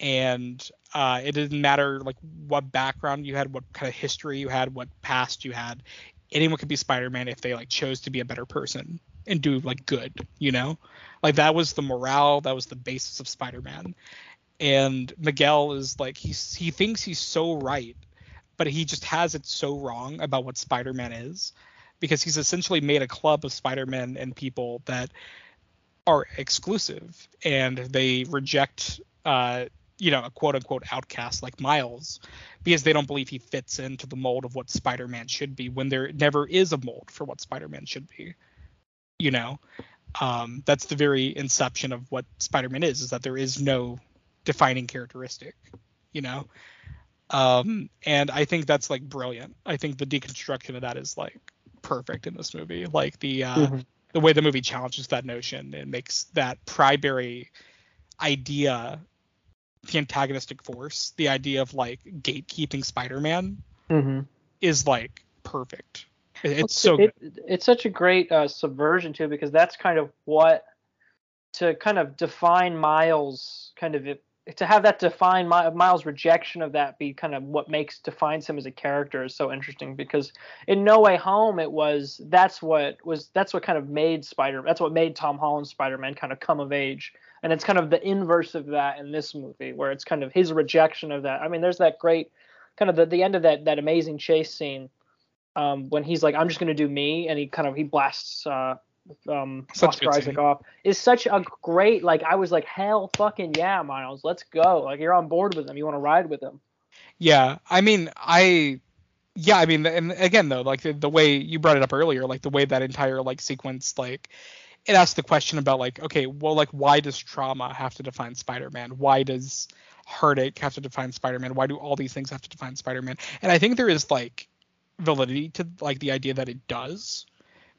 and uh, it didn't matter like what background you had, what kind of history you had, what past you had anyone could be Spider-Man if they like chose to be a better person and do like good, you know? Like that was the morale, that was the basis of Spider-Man. And Miguel is like he's he thinks he's so right, but he just has it so wrong about what Spider-Man is because he's essentially made a club of Spider-Man and people that are exclusive and they reject uh you know, a quote unquote outcast like Miles because they don't believe he fits into the mold of what Spider-Man should be when there never is a mold for what Spider-Man should be. You know, um, that's the very inception of what Spider-Man is, is that there is no defining characteristic, you know? Um, and I think that's like brilliant. I think the deconstruction of that is like perfect in this movie. Like the, uh, mm-hmm. the way the movie challenges that notion and makes that primary idea the antagonistic force, the idea of like gatekeeping Spider-Man mm-hmm. is like perfect. It, it's so it, it's such a great uh, subversion too because that's kind of what to kind of define Miles kind of to have that define Miles' rejection of that be kind of what makes defines him as a character is so interesting because in No Way Home it was that's what was that's what kind of made Spider that's what made Tom Holland's Spider-Man kind of come of age and it's kind of the inverse of that in this movie where it's kind of his rejection of that. I mean there's that great kind of the, the end of that that amazing chase scene um, when he's like i'm just going to do me and he kind of he blasts uh, um Oscar Isaac off. Is such a great like I was like hell fucking yeah Miles let's go. Like you're on board with him. You want to ride with him. Yeah I mean I yeah I mean and again though like the, the way you brought it up earlier like the way that entire like sequence like it asks the question about like, okay, well, like, why does trauma have to define Spider-Man? Why does heartache have to define Spider-Man? Why do all these things have to define Spider-Man? And I think there is like validity to like the idea that it does,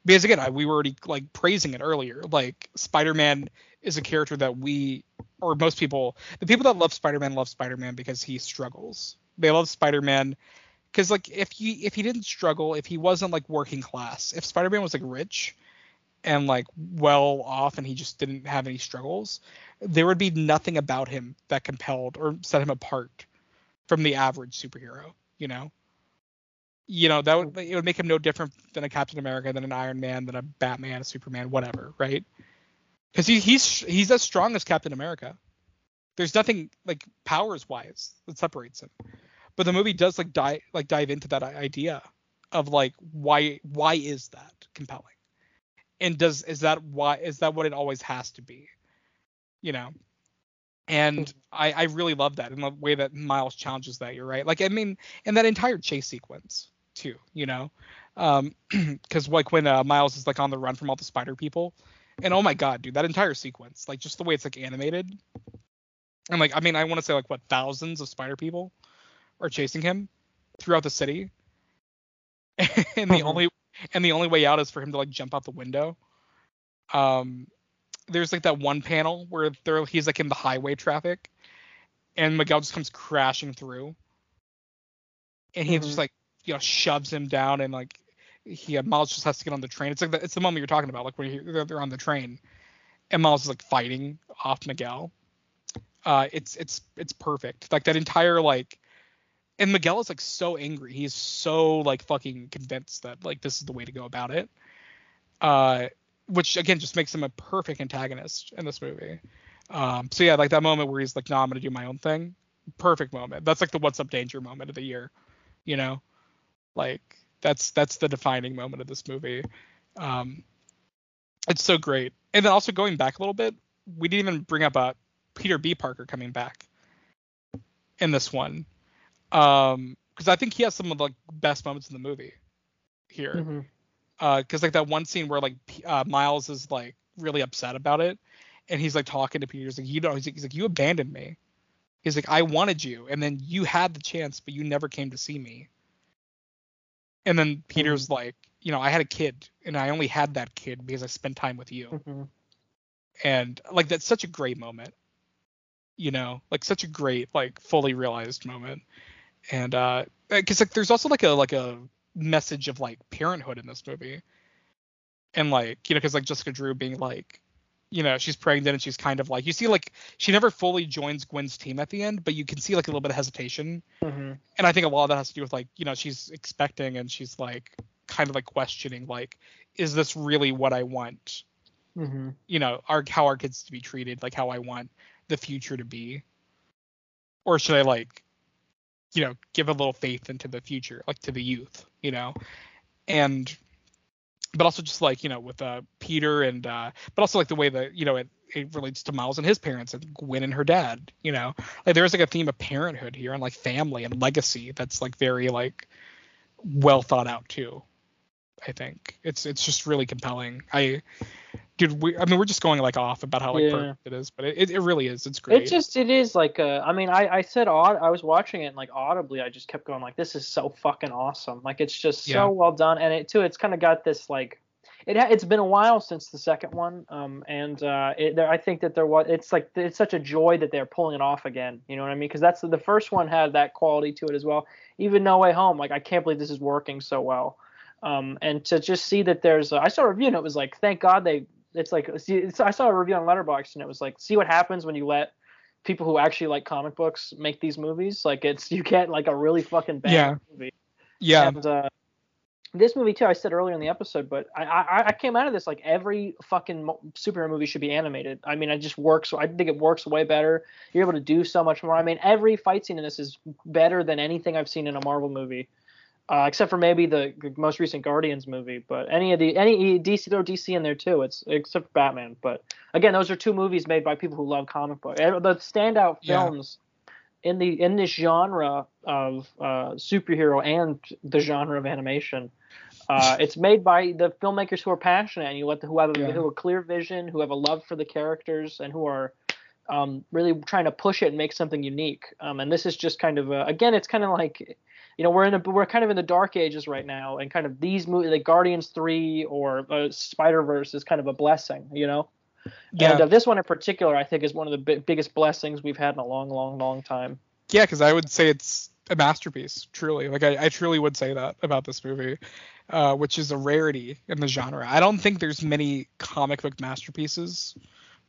because again, I, we were already like praising it earlier. Like, Spider-Man is a character that we or most people, the people that love Spider-Man love Spider-Man because he struggles. They love Spider-Man because like if he if he didn't struggle, if he wasn't like working class, if Spider-Man was like rich and like well off and he just didn't have any struggles, there would be nothing about him that compelled or set him apart from the average superhero, you know? You know, that would it would make him no different than a Captain America, than an Iron Man, than a Batman, a Superman, whatever, right? because he, he's he's as strong as Captain America. There's nothing like powers wise that separates him, but the movie does like dive like dive into that idea of like why why is that compelling, and does is that why is that what it always has to be, you know? And I, I really love that in the way that Miles challenges that. You're right. Like I mean, and that entire chase sequence too. You know, um, because like when uh, Miles is like on the run from all the spider people, and oh my god, dude, that entire sequence, like just the way it's like animated, and like I mean, I want to say like what thousands of spider people are chasing him throughout the city, and the only and the only way out is for him to like jump out the window. Um, there's like that one panel where there he's like in the highway traffic, and Miguel just comes crashing through, and he mm-hmm. just like you know shoves him down and like he Miles just has to get on the train. It's like the, it's the moment you're talking about, like when he, they're, they're on the train, and Miles is like fighting off Miguel. Uh, it's it's it's perfect. Like that entire like, and Miguel is like so angry. He's so like fucking convinced that like this is the way to go about it. Uh, which again just makes him a perfect antagonist in this movie. Um, so yeah, like that moment where he's like, "No, I'm gonna do my own thing." Perfect moment. That's like the "What's Up, Danger" moment of the year. You know, like that's that's the defining moment of this movie. Um, it's so great. And then also going back a little bit, we didn't even bring up uh, Peter B. Parker coming back in this one, because um, I think he has some of the like, best moments in the movie here. Mm-hmm because uh, like that one scene where like uh, Miles is like really upset about it, and he's like talking to Peter. He's like, you know, he's like, he's like, you abandoned me. He's like, I wanted you, and then you had the chance, but you never came to see me. And then Peter's mm-hmm. like, you know, I had a kid, and I only had that kid because I spent time with you. Mm-hmm. And like that's such a great moment, you know, like such a great like fully realized moment. And uh, because like there's also like a like a message of like parenthood in this movie. And like you know because like jessica drew being like you know she's pregnant and she's kind of like you see like she never fully joins gwen's team at the end but you can see like a little bit of hesitation. Mm-hmm. and i think a lot of that has to do with like you know she's expecting and she's like kind of like questioning like is this really what i want? Mm-hmm. you know our how our kids to be treated? Like how i want the future to be? Or should i like you know give a little faith into the future like to the youth you know? And but also just like you know with uh peter and uh but also like the way that you know it, it relates to miles and his parents and gwen and her dad you know? Like there's like a theme of parenthood here and like family and legacy that's like very like well thought out too i think. It's it's just really compelling. I dude we i mean we're just going like off about how like yeah. perfect it is but it, it really is. It's great. it just it is like uh i mean i i said i was watching it and like audibly i just kept going like this is so fucking awesome. Like it's just so yeah. well done and it too it's kind of got this like it, it's been a while since the second one um and uh it, there, i think that there was it's like it's such a joy that they're pulling it off again you know what i mean? Because that's the first one had that quality to it as well. Even no way home like i can't believe this is working so well um, and to just see that there's, a, I saw a review and it was like, thank God they it's like see, it's, I saw a review on Letterboxd and it was like, see what happens when you let people who actually like comic books make these movies. Like it's you get like a really fucking bad yeah. movie. Yeah. And uh, this movie too, I said earlier in the episode, but I, I I came out of this like every fucking superhero movie should be animated. I mean, it just works. I think it works way better. You're able to do so much more. I mean, every fight scene in this is better than anything I've seen in a Marvel movie uh, except for maybe the most recent Guardians movie. But any of the any DC throw DC in there too. It's except for Batman. But again, those are two movies made by people who love comic book. The standout films yeah. in the in this genre of uh, superhero and the genre of animation. Uh, it's made by the filmmakers who are passionate and you let the, who have yeah. who have a clear vision, who have a love for the characters, and who are um, really trying to push it and make something unique. Um, and this is just kind of a, again, it's kind of like you know we're in a we're kind of in the dark ages right now and kind of these movies like guardians 3 or uh, spider verse is kind of a blessing you know? Yeah. and uh, this one in particular i think is one of the bi- biggest blessings we've had in a long long long time. Yeah because i would say it's a masterpiece truly. Like I, I truly would say that about this movie uh, which is a rarity in the genre. I don't think there's many comic book masterpieces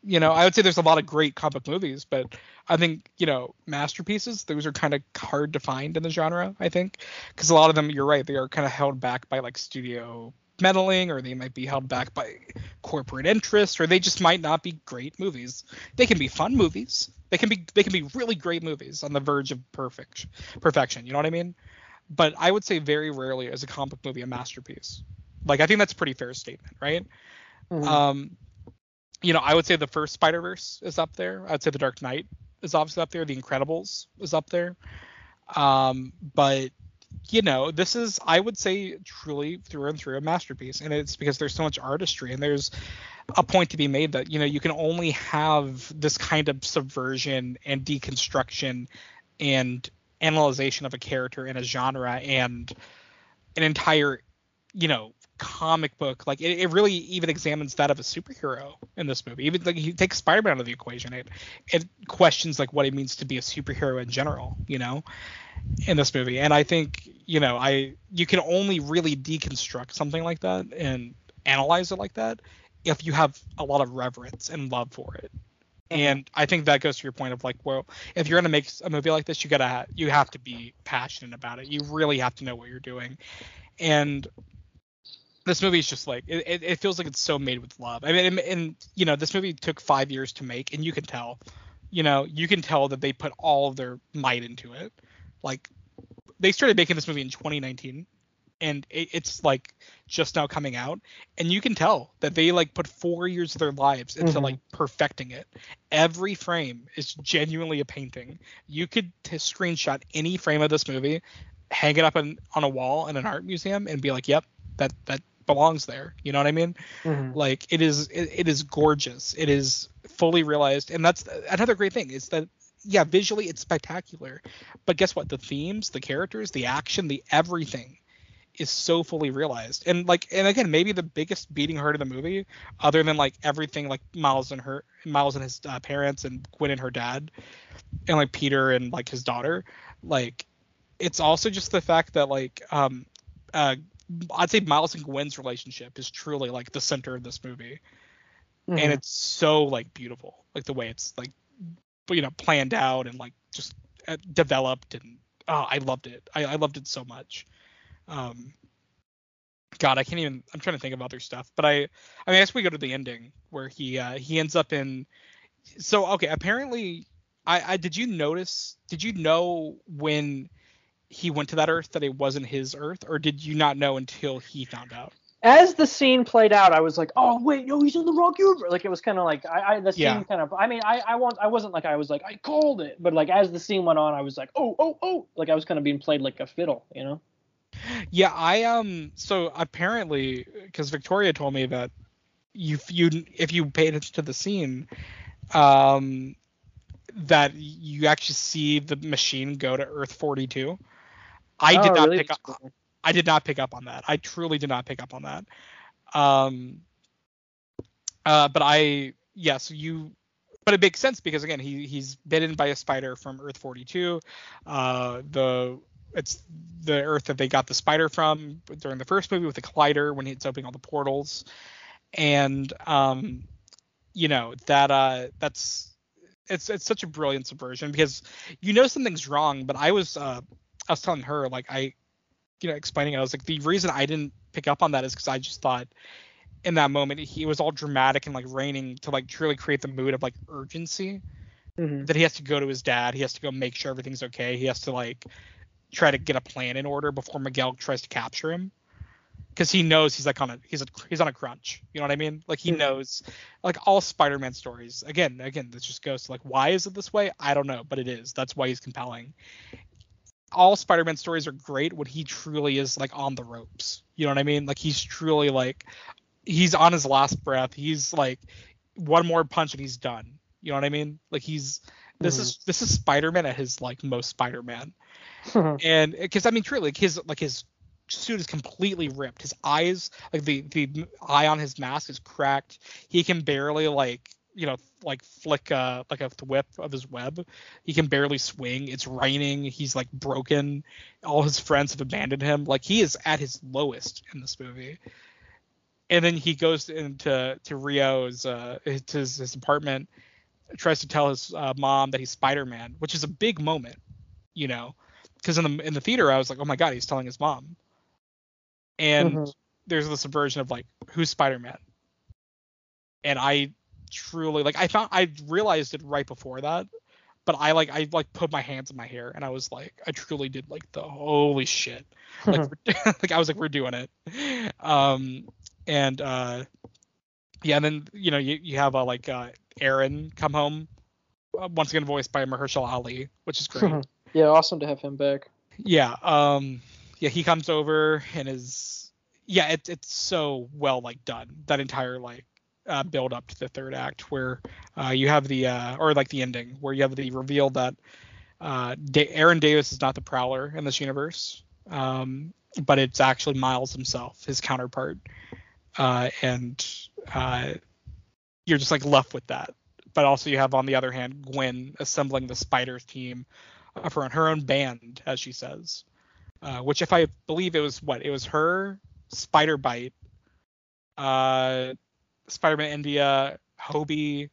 you know, I would say there's a lot of great comic movies, but I think you know masterpieces those are kind of hard to find in the genre. I think because a lot of them, you're right, they are kind of held back by like studio meddling or they might be held back by corporate interests or they just might not be great movies. They can be fun movies. They can be they can be really great movies on the verge of perfect perfection. You know what I mean? But I would say very rarely is a comic movie a masterpiece. Like I think that's a pretty fair statement, right? Mm-hmm. Um, you know, I would say the first Spider Verse is up there. I'd say the Dark Knight is obviously up there. The Incredibles is up there. Um, but you know, this is I would say truly through and through a masterpiece, and it's because there's so much artistry and there's a point to be made that you know you can only have this kind of subversion and deconstruction and analyzation of a character in a genre and an entire you know comic book like it, it really even examines that of a superhero in this movie even like he takes spider-man out of the equation it it questions like what it means to be a superhero in general you know in this movie and i think you know i you can only really deconstruct something like that and analyze it like that if you have a lot of reverence and love for it mm-hmm. and I think that goes to your point of like, well, if you're gonna make a movie like this, you gotta you have to be passionate about it. You really have to know what you're doing. And this movie is just like it, it, feels like it's so made with love. I mean, and, and, you know, this movie took five years to make, and you can tell, you know, you can tell that they put all of their might into it. Like they started making this movie in 2019, and it, it's like just now coming out, and you can tell that they like put four years of their lives into mm-hmm. like perfecting it. Every frame is genuinely a painting. You could t- screenshot any frame of this movie, hang it up on, on a wall in an art museum, and be like, "Yep, that that belongs there. You know what I mean? Mm-hmm. Like it is it, it is gorgeous. It is fully realized, and that's another great thing is that yeah, visually it's spectacular, but guess what? The themes, the characters, the action, the everything is so fully realized. And like and again, maybe the biggest beating heart of the movie, other than like everything like Miles and her Miles and his uh, parents and Gwen and her dad, and like Peter and like his daughter, like it's also just the fact that like um uh I'd say Miles and Gwen's relationship is truly like the center of this movie, mm-hmm. and it's so like beautiful, like the way it's like you know planned out and like just uh, developed and oh, I loved it. I, I loved it so much. Um, God, I can't even. I'm trying to think of other stuff, but I, I mean, I guess we go to the ending where he, uh, he ends up in. So okay, apparently, I, I did you notice? Did you know when he went to that Earth that it wasn't his Earth, or did you not know until he found out? As the scene played out, I was like, "Oh wait, no, he's in the wrong universe." Like it was kind of like I, I the scene yeah. kind of. I mean, I I want I wasn't like I was like I called it, but like as the scene went on, I was like, "Oh oh oh," like I was kind of being played like a fiddle, you know? Yeah, I um. So apparently, because Victoria told me that you you if you paid attention to the scene, um, that you actually see the machine go to Earth 42 I oh, did not really? pick up. I did not pick up on that. I truly did not pick up on that. Um, uh, but I yes, you. But it makes sense because again, he he's bitten by a spider from Earth 42. Uh, the it's the Earth that they got the spider from during the first movie with the collider when it's opening all the portals, and um, you know that uh that's it's it's such a brilliant subversion because you know something's wrong, but I was uh I was telling her like I, you know, explaining it. I was like, the reason I didn't pick up on that is because I just thought in that moment he was all dramatic and like raining to like truly create the mood of like urgency. Mm-hmm. That he has to go to his dad. He has to go make sure everything's okay. He has to like try to get a plan in order before Miguel tries to capture him because he knows he's like on a he's a he's on a crunch. You know what I mean? Like he mm-hmm. knows like all Spider-Man stories. Again, again, this just goes to like why is it this way? I don't know, but it is. That's why he's compelling all Spider-Man stories are great when he truly is like on the ropes. You know what I mean? Like he's truly like he's on his last breath. He's like one more punch and he's done. You know what I mean? Like he's this mm-hmm. is this is Spider-Man at his like most Spider-Man. and because I mean truly like his like his suit is completely ripped. His eyes like the the eye on his mask is cracked. He can barely like you know like flick uh like a whip of his web. He can barely swing. It's raining. He's like broken. All his friends have abandoned him. Like he is at his lowest in this movie. And then he goes into to rio's uh to his, his apartment tries to tell his uh, mom that he's spider-man which is a big moment you know? Because in the in the theater i was like oh my god he's telling his mom. And mm-hmm. there's this subversion of like who's Spider-Man, and I truly like I found I realized it right before that, but I like I like put my hands in my hair and I was like I truly did like the holy shit like like I was like we're doing it, um and uh yeah and then you know you you have uh, like uh Aaron come home uh, once again voiced by Mahershala Ali which is great. yeah, awesome to have him back. Yeah, um yeah he comes over and is yeah it, it's so well like done that entire like uh, build up to the third act where uh, you have the uh, or like the ending where you have the reveal that uh, da- Aaron Davis is not the Prowler in this universe, um, but it's actually Miles himself, his counterpart, uh, and uh, you're just like left with that. But also you have on the other hand Gwen assembling the Spider team for her own band, as she says, which if I believe it was what it was her Spider-Byte. Uh, Spider-Man India, Hobie,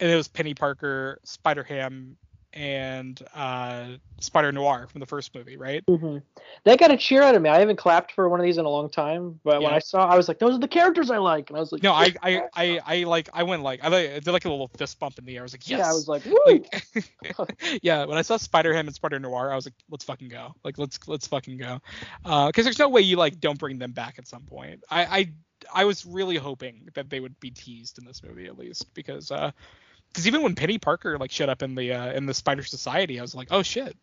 and it was Penny Parker, Spider Ham, and uh, Spider Noir from the first movie, right? Mm-hmm. They got a cheer out of me. I haven't clapped for one of these in a long time, but yeah. when I saw, I was like, "Those are the characters I like," and I was like, "No, I, I, I, I like, I went like, I did like a little fist bump in the air. I was like, "Yes!" Yeah, I was like, "Woo!" Like, yeah, when I saw Spider Ham and Spider Noir, I was like, "Let's fucking go!" Like, let's let's fucking go, because uh, there's no way you like don't bring them back at some point. I, I I was really hoping that they would be teased in this movie at least because uh because even when Penny Parker like showed up in the uh, in the Spider Society, I was like, oh shit,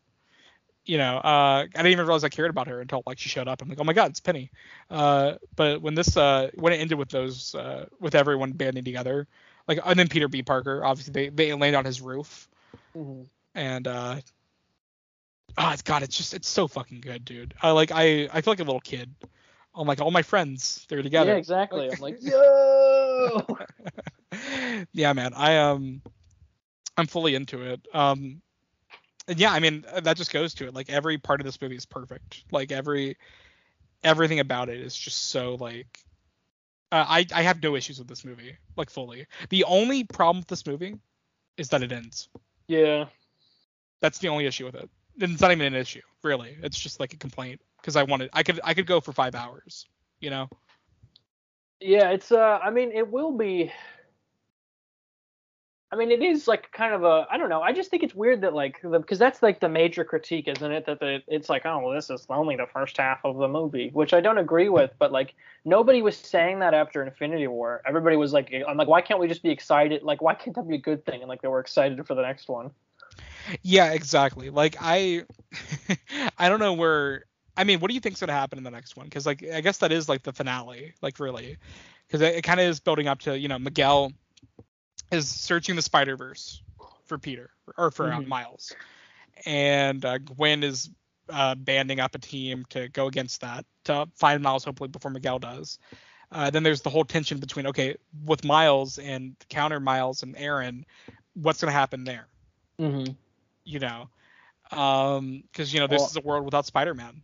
you know, uh, I didn't even realize I cared about her until like she showed up. I'm like, oh my god, it's Penny. Uh, but when this uh when it ended with those uh with everyone banding together, like and then Peter B. Parker, obviously they they land on his roof, mm-hmm. and uh. Oh God, it's just it's so fucking good, dude. I like I I feel like a little kid I'm like all my friends, they're together. Yeah, exactly. I'm like, yo. yeah, man. I um, I'm fully into it. Um, and yeah, I mean that just goes to it. Like every part of this movie is perfect. Like every everything about it is just so like. Uh, I I have no issues with this movie, like fully. The only problem with this movie is that it ends. Yeah. That's the only issue with it. And it's not even an issue, really. It's just like a complaint because I wanted I could I could go for five hours, you know. Yeah, it's uh I mean it will be I mean it is like kind of a I don't know I just think it's weird that like because that's like the major critique isn't it that the it's like oh well this is only the first half of the movie which I don't agree with but like nobody was saying that after Infinity War everybody was like I'm like why can't we just be excited like why can't that be a good thing and like they were excited for the next one. Yeah, exactly. Like I I don't know where I mean, what do you think's gonna happen in the next one? Because like I guess that is like the finale, like really, because it, it kind of is building up to you know Miguel is searching the Spider Verse for Peter or for uh, mm-hmm. uh, Miles, and uh, Gwen is uh, banding up a team to go against that to find Miles hopefully before Miguel does. Uh, then there's the whole tension between okay with Miles and counter Miles and Aaron, what's gonna happen there? Mm-hmm. You know, because um, you know this well, is a world without Spider-Man.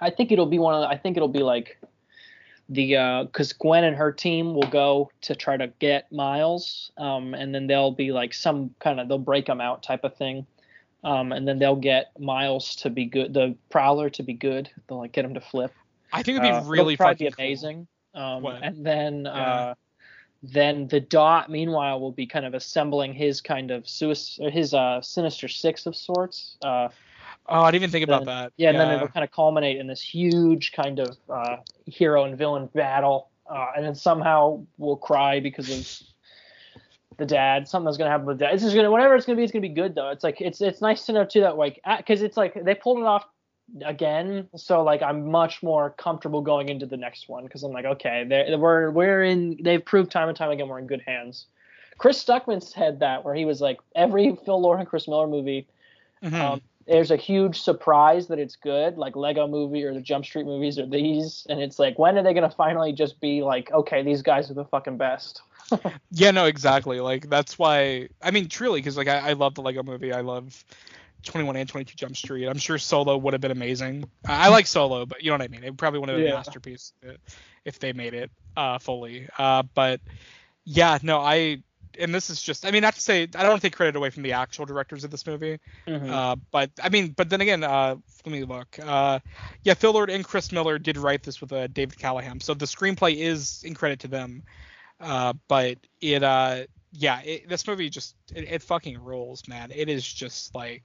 I think it'll be one of the, I think it'll be like the because uh, Gwen and her team will go to try to get Miles, um, and then they'll be like some kind of they'll break them out type of thing, um, and then they'll get Miles to be good, the Prowler to be good. They'll like get him to flip. I think it'd be uh, really probably be amazing. Cool. Um, and then yeah. uh, then the Dot meanwhile will be kind of assembling his kind of suicide, his uh, Sinister Six of sorts. Uh, Oh, I didn't even think about that. Yeah, and then it'll kind of culminate in this huge kind of uh, hero and villain battle, uh, and then somehow we'll cry because of the dad. Something's gonna happen with dad. It's just gonna whatever it's gonna be. It's gonna be good though. It's like it's it's nice to know too that like because it's like they pulled it off again, so like I'm much more comfortable going into the next one because I'm like okay, we're we're in. They've proved time and time again we're in good hands. Chris Stuckman said that where he was like every Phil Lord and Chris Miller movie. Mm-hmm. Um, there's a huge surprise that it's good, like Lego Movie or the Jump Street movies or these, and it's like when are they gonna finally just be like, okay, these guys are the fucking best. yeah, no, exactly. Like that's why I mean truly because like I, I love the Lego Movie, I love 21 and 22 Jump Street. I'm sure Solo would have been amazing. I, I like Solo, but you know what I mean. It probably would have been yeah. a masterpiece if they made it uh, fully. Uh, but yeah, no, I and this is just I mean not to say I don't want to take credit away from the actual directors of this movie, Mhm. uh, but I mean but then again uh, let me look uh, yeah Phil Lord and Chris Miller did write this with uh, David Callaham so the screenplay is in credit to them, uh, but it uh yeah it, this movie just it, it fucking rules man it is just like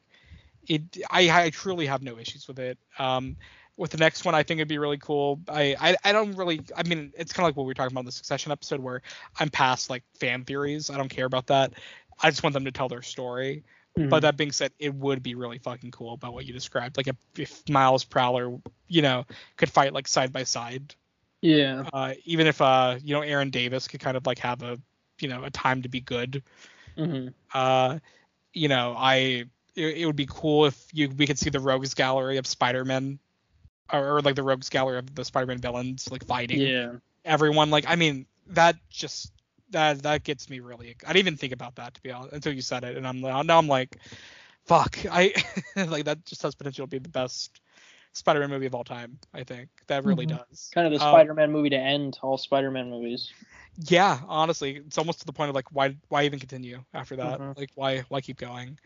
it I, I truly have no issues with it um with the next one i think it'd be really cool. I i, I don't really i mean it's kind of like what we were talking about in the succession episode where i'm past like fan theories. I don't care about that. I just want them to tell their story. Mhm. but that being said it would be really fucking cool about what you described. Like if, if miles prowler you know could fight like side by side. Yeah. uh even if uh you know aaron davis could kind of like have a you know a time to be good. Hmm uh you know i it, it would be cool if you we could see the rogues gallery of spider-man or, or like the rogues gallery of the spider-man villains like fighting Yeah. everyone like i mean that just that that gets me really i didn't even think about that to be honest until you said it and i'm now i'm like fuck i like that just has potential to be the best spider-man movie of all time i think that really Mhm. does Kind of the Um, Spider-Man movie to end all Spider-Man movies. yeah honestly it's almost to the point of like why why even continue after that Mhm. like why why keep going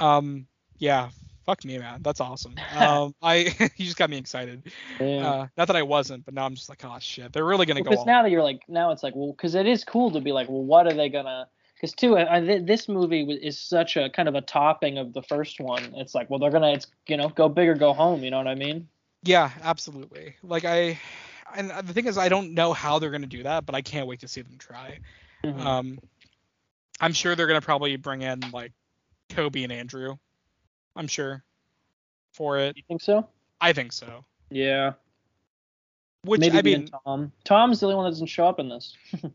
um yeah fuck me man. That's awesome. Um i you just got me excited. Yeah. uh not that i wasn't but now i'm just like oh shit. They're really gonna go because now that you're like now it's like well because it is cool to be like well what are they gonna because too I, I, this movie is such a kind of a topping of the first one. It's like well they're gonna it's you know go big or go home you know what i mean? Yeah absolutely. Like i and the thing is i don't know how they're gonna do that but i can't wait to see them try. Mhm. um i'm sure they're gonna probably bring in like Tobey and andrew i'm sure for it you think so i think so yeah which maybe i mean tom tom's the only one that doesn't show up in this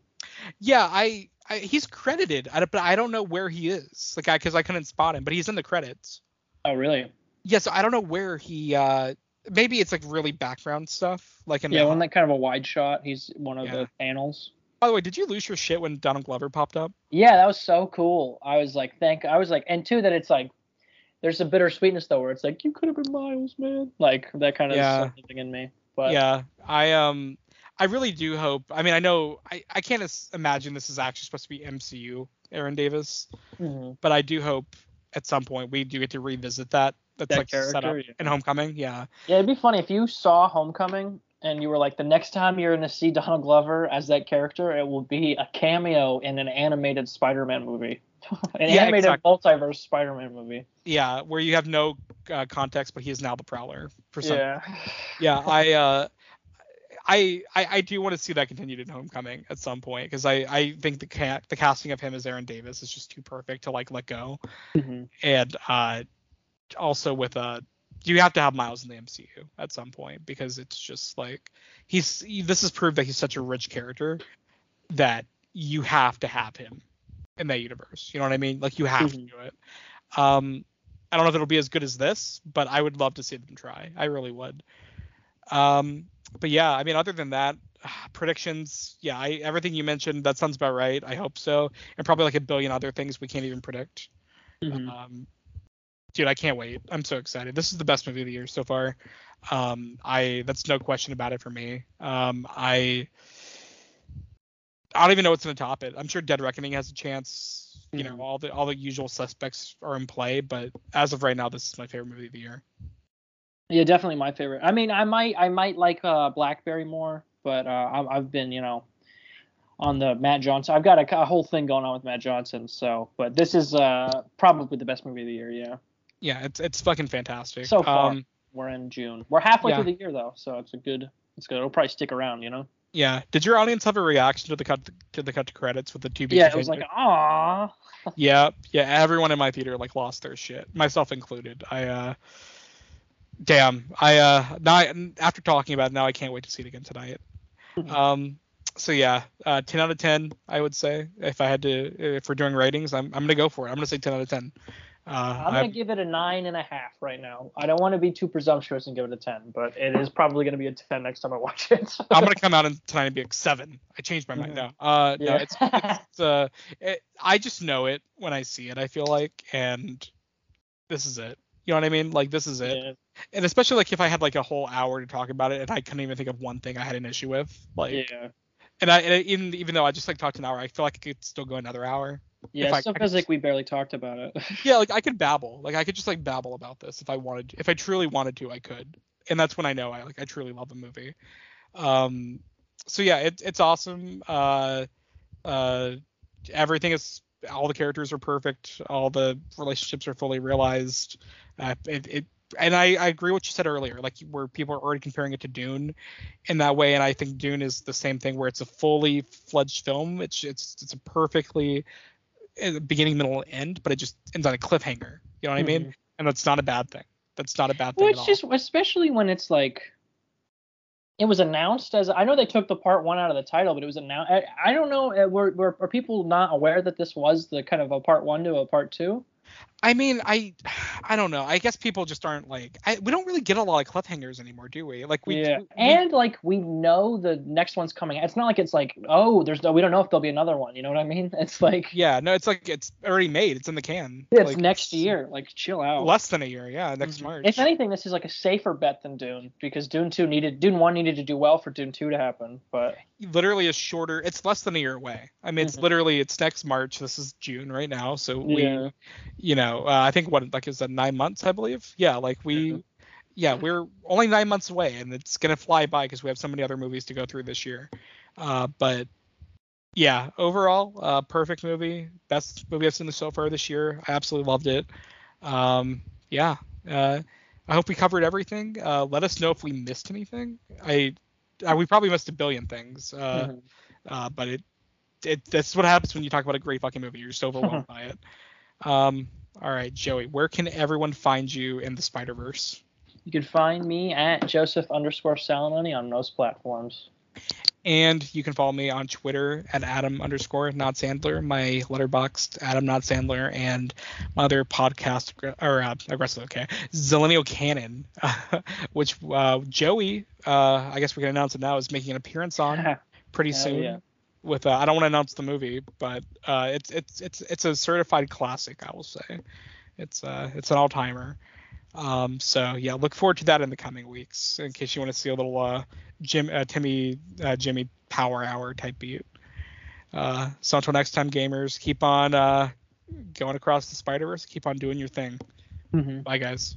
Yeah, I, I he's credited, I, but I don't know where he is. Like, I because I couldn't spot him, but he's in the credits. oh really Yeah, so I don't know where he. uh Maybe it's like really background stuff, like in yeah one that kind of a wide shot he's one of Yeah. the panels By the way, did you lose your shit when Donald Glover popped up? yeah that was so cool i was like thank i was like and two that it's like there's a bittersweetness though where it's like you could have been miles man like that kind of Yeah. something in me but yeah, I um, I really do hope. I mean, I know I I can't imagine this is actually supposed to be MCU Aaron Davis, Mhm. but I do hope at some point we do get to revisit that. That's That like set up character, yeah. in Homecoming. Yeah. Yeah, it'd be funny if you saw Homecoming and you were like, the next time you're to see Donald Glover as that character, it will be a cameo in an animated Spider-Man movie, an Yeah, animated exact- multiverse Spider-Man movie. Yeah, where you have no uh, context, but he is now the Prowler for some Yeah, yeah i uh I, I I do want to see that continued in Homecoming at some point because I, I think the ca- the casting of him as Aaron Davis is just too perfect to like let go Mhm. and uh also with uh you have to have Miles in the MCU at some point because it's just like he's he- this has proved that he's such a rich character that you have to have him in that universe. You know what I mean? Like you have Mhm. to do it. Um I don't know if it'll be as good as this, but I would love to see them try. I really would. Um but yeah, I mean other than that, predictions, yeah, I everything you mentioned that sounds about right. I hope so. And probably like a billion other things we can't even predict. Mhm. Um, dude, I can't wait. I'm so excited. This is the best movie of the year so far. Um, I that's no question about it for me. Um, I I don't even know what's gonna top it. I'm sure Dead Reckoning has a chance. You know, Mhm. all the all the usual suspects are in play, but as of right now, this is my favorite movie of the year. yeah, definitely my favorite. I mean, I might, I might like uh, Blackberry more, but uh, I've, I've been, you know, on the Matt Johnson. I've got a, a whole thing going on with Matt Johnson. So, but this is uh, probably the best movie of the year. Yeah. Yeah, it's it's fucking fantastic. So far. Um, We're in June. We're halfway Yeah. through the year though, so it's a good. It's good. It'll probably stick around, you know. Yeah. Did your audience have a reaction to the cut to the cut to credits with the two? Yeah, it was like, ah. Yeah, yeah. Everyone in my theater like lost their shit, myself included. I uh, damn. I uh, now I, after talking about it, now I can't wait to see it again tonight. Um, so yeah, uh, 10 out of 10, I would say. If I had to, if we're doing ratings, I'm I'm gonna go for it. I'm gonna say 10 out of 10. Uh, I'm gonna I'm- give it a nine and a half right now. I don't want to be too presumptuous and give it a ten, but it is probably gonna be a ten next time I watch it. I'm gonna come out and tonight and be like seven. I changed my mind Mhm. now. Uh, no, Yeah. it's it's uh, it, I just know it when I see it. I feel like, and this is it. You know what I mean? Like this is it. Yeah. And especially like if I had like a whole hour to talk about it and I couldn't even think of one thing I had an issue with, like yeah. and I and even even though I just like talked an hour, I feel like I could still go another hour. Yeah, it still feels like we barely talked about it. yeah, like I could babble. Like I could just like babble about this if I wanted. If I truly wanted to, I could. And that's when I know I like I truly love a movie. Um, so yeah, it, it's awesome. Uh, uh, everything is all the characters are perfect. All the relationships are fully realized. Uh, it, it and I, I agree with what you said earlier, like where people are already comparing it to Dune in that way, and I think Dune is the same thing where it's a fully fledged film. It's it's it's a perfectly beginning, middle, end, but it just ends on a cliffhanger. You know what mm-hmm. I mean? Mm-hmm. And that's not a bad thing. That's not a bad thing. Well, it's just especially when it's like it was announced as I know they took the part one out of the title, but it was announced. I, I don't know. Uh, were, were are people not aware that this was the kind of a part one to a part two? I mean, I I don't know. I guess people just aren't like I, we don't really get a lot of cliffhangers anymore, do we? Like we yeah. We, and like we know the next one's coming. It's not like it's like oh, there's no we don't know if there'll be another one. You know what I mean? It's like yeah, no, it's like it's already made. It's in the can. It's like, next year. Like chill out. Less than a year, yeah, next mm-hmm. March. If anything, this is like a safer bet than Dune because Dune two needed Dune one needed to do well for Dune two to happen, but literally is shorter. It's less than a year away. I mean, it's mm-hmm. literally it's next March. This is June right now, so we, yeah. You know, uh, I think what like is that nine months, I believe. Yeah, like we, mm-hmm. yeah, we're only nine months away, and it's gonna fly by because we have so many other movies to go through this year. Uh, but yeah, overall, uh, perfect movie, best movie I've seen so far this year. I absolutely loved it. Um, yeah. Uh, I hope we covered everything. Uh, let us know if we missed anything. I uh, we probably missed a billion things, uh, mm-hmm. uh, but it, it that's what happens when you talk about a great fucking movie. You're just overwhelmed by it. Um, all right, Joey, where can everyone find you in the Spider Verse? You can find me at Joseph underscore Salamoni on most platforms. And you can follow me on Twitter at Adam underscore not Sandler, my Letterboxd Adam not Sandler, and my other podcast or uh, aggressive okay Zillennial Canon, which uh, Joey, uh, I guess we can announce it now, is making an appearance on pretty soon. Yeah. With uh, I don't want to announce the movie, but uh, it's it's it's it's a certified classic, I will say. It's uh it's an all timer. Um, so yeah, look forward to that in the coming weeks. In case you want to see a little uh, Jim, uh, Timmy, uh, Jimmy Power Hour type beat. Uh, so until next time, gamers, keep on uh, going across the Spider Verse. Keep on doing your thing. Mm-hmm. Bye, guys.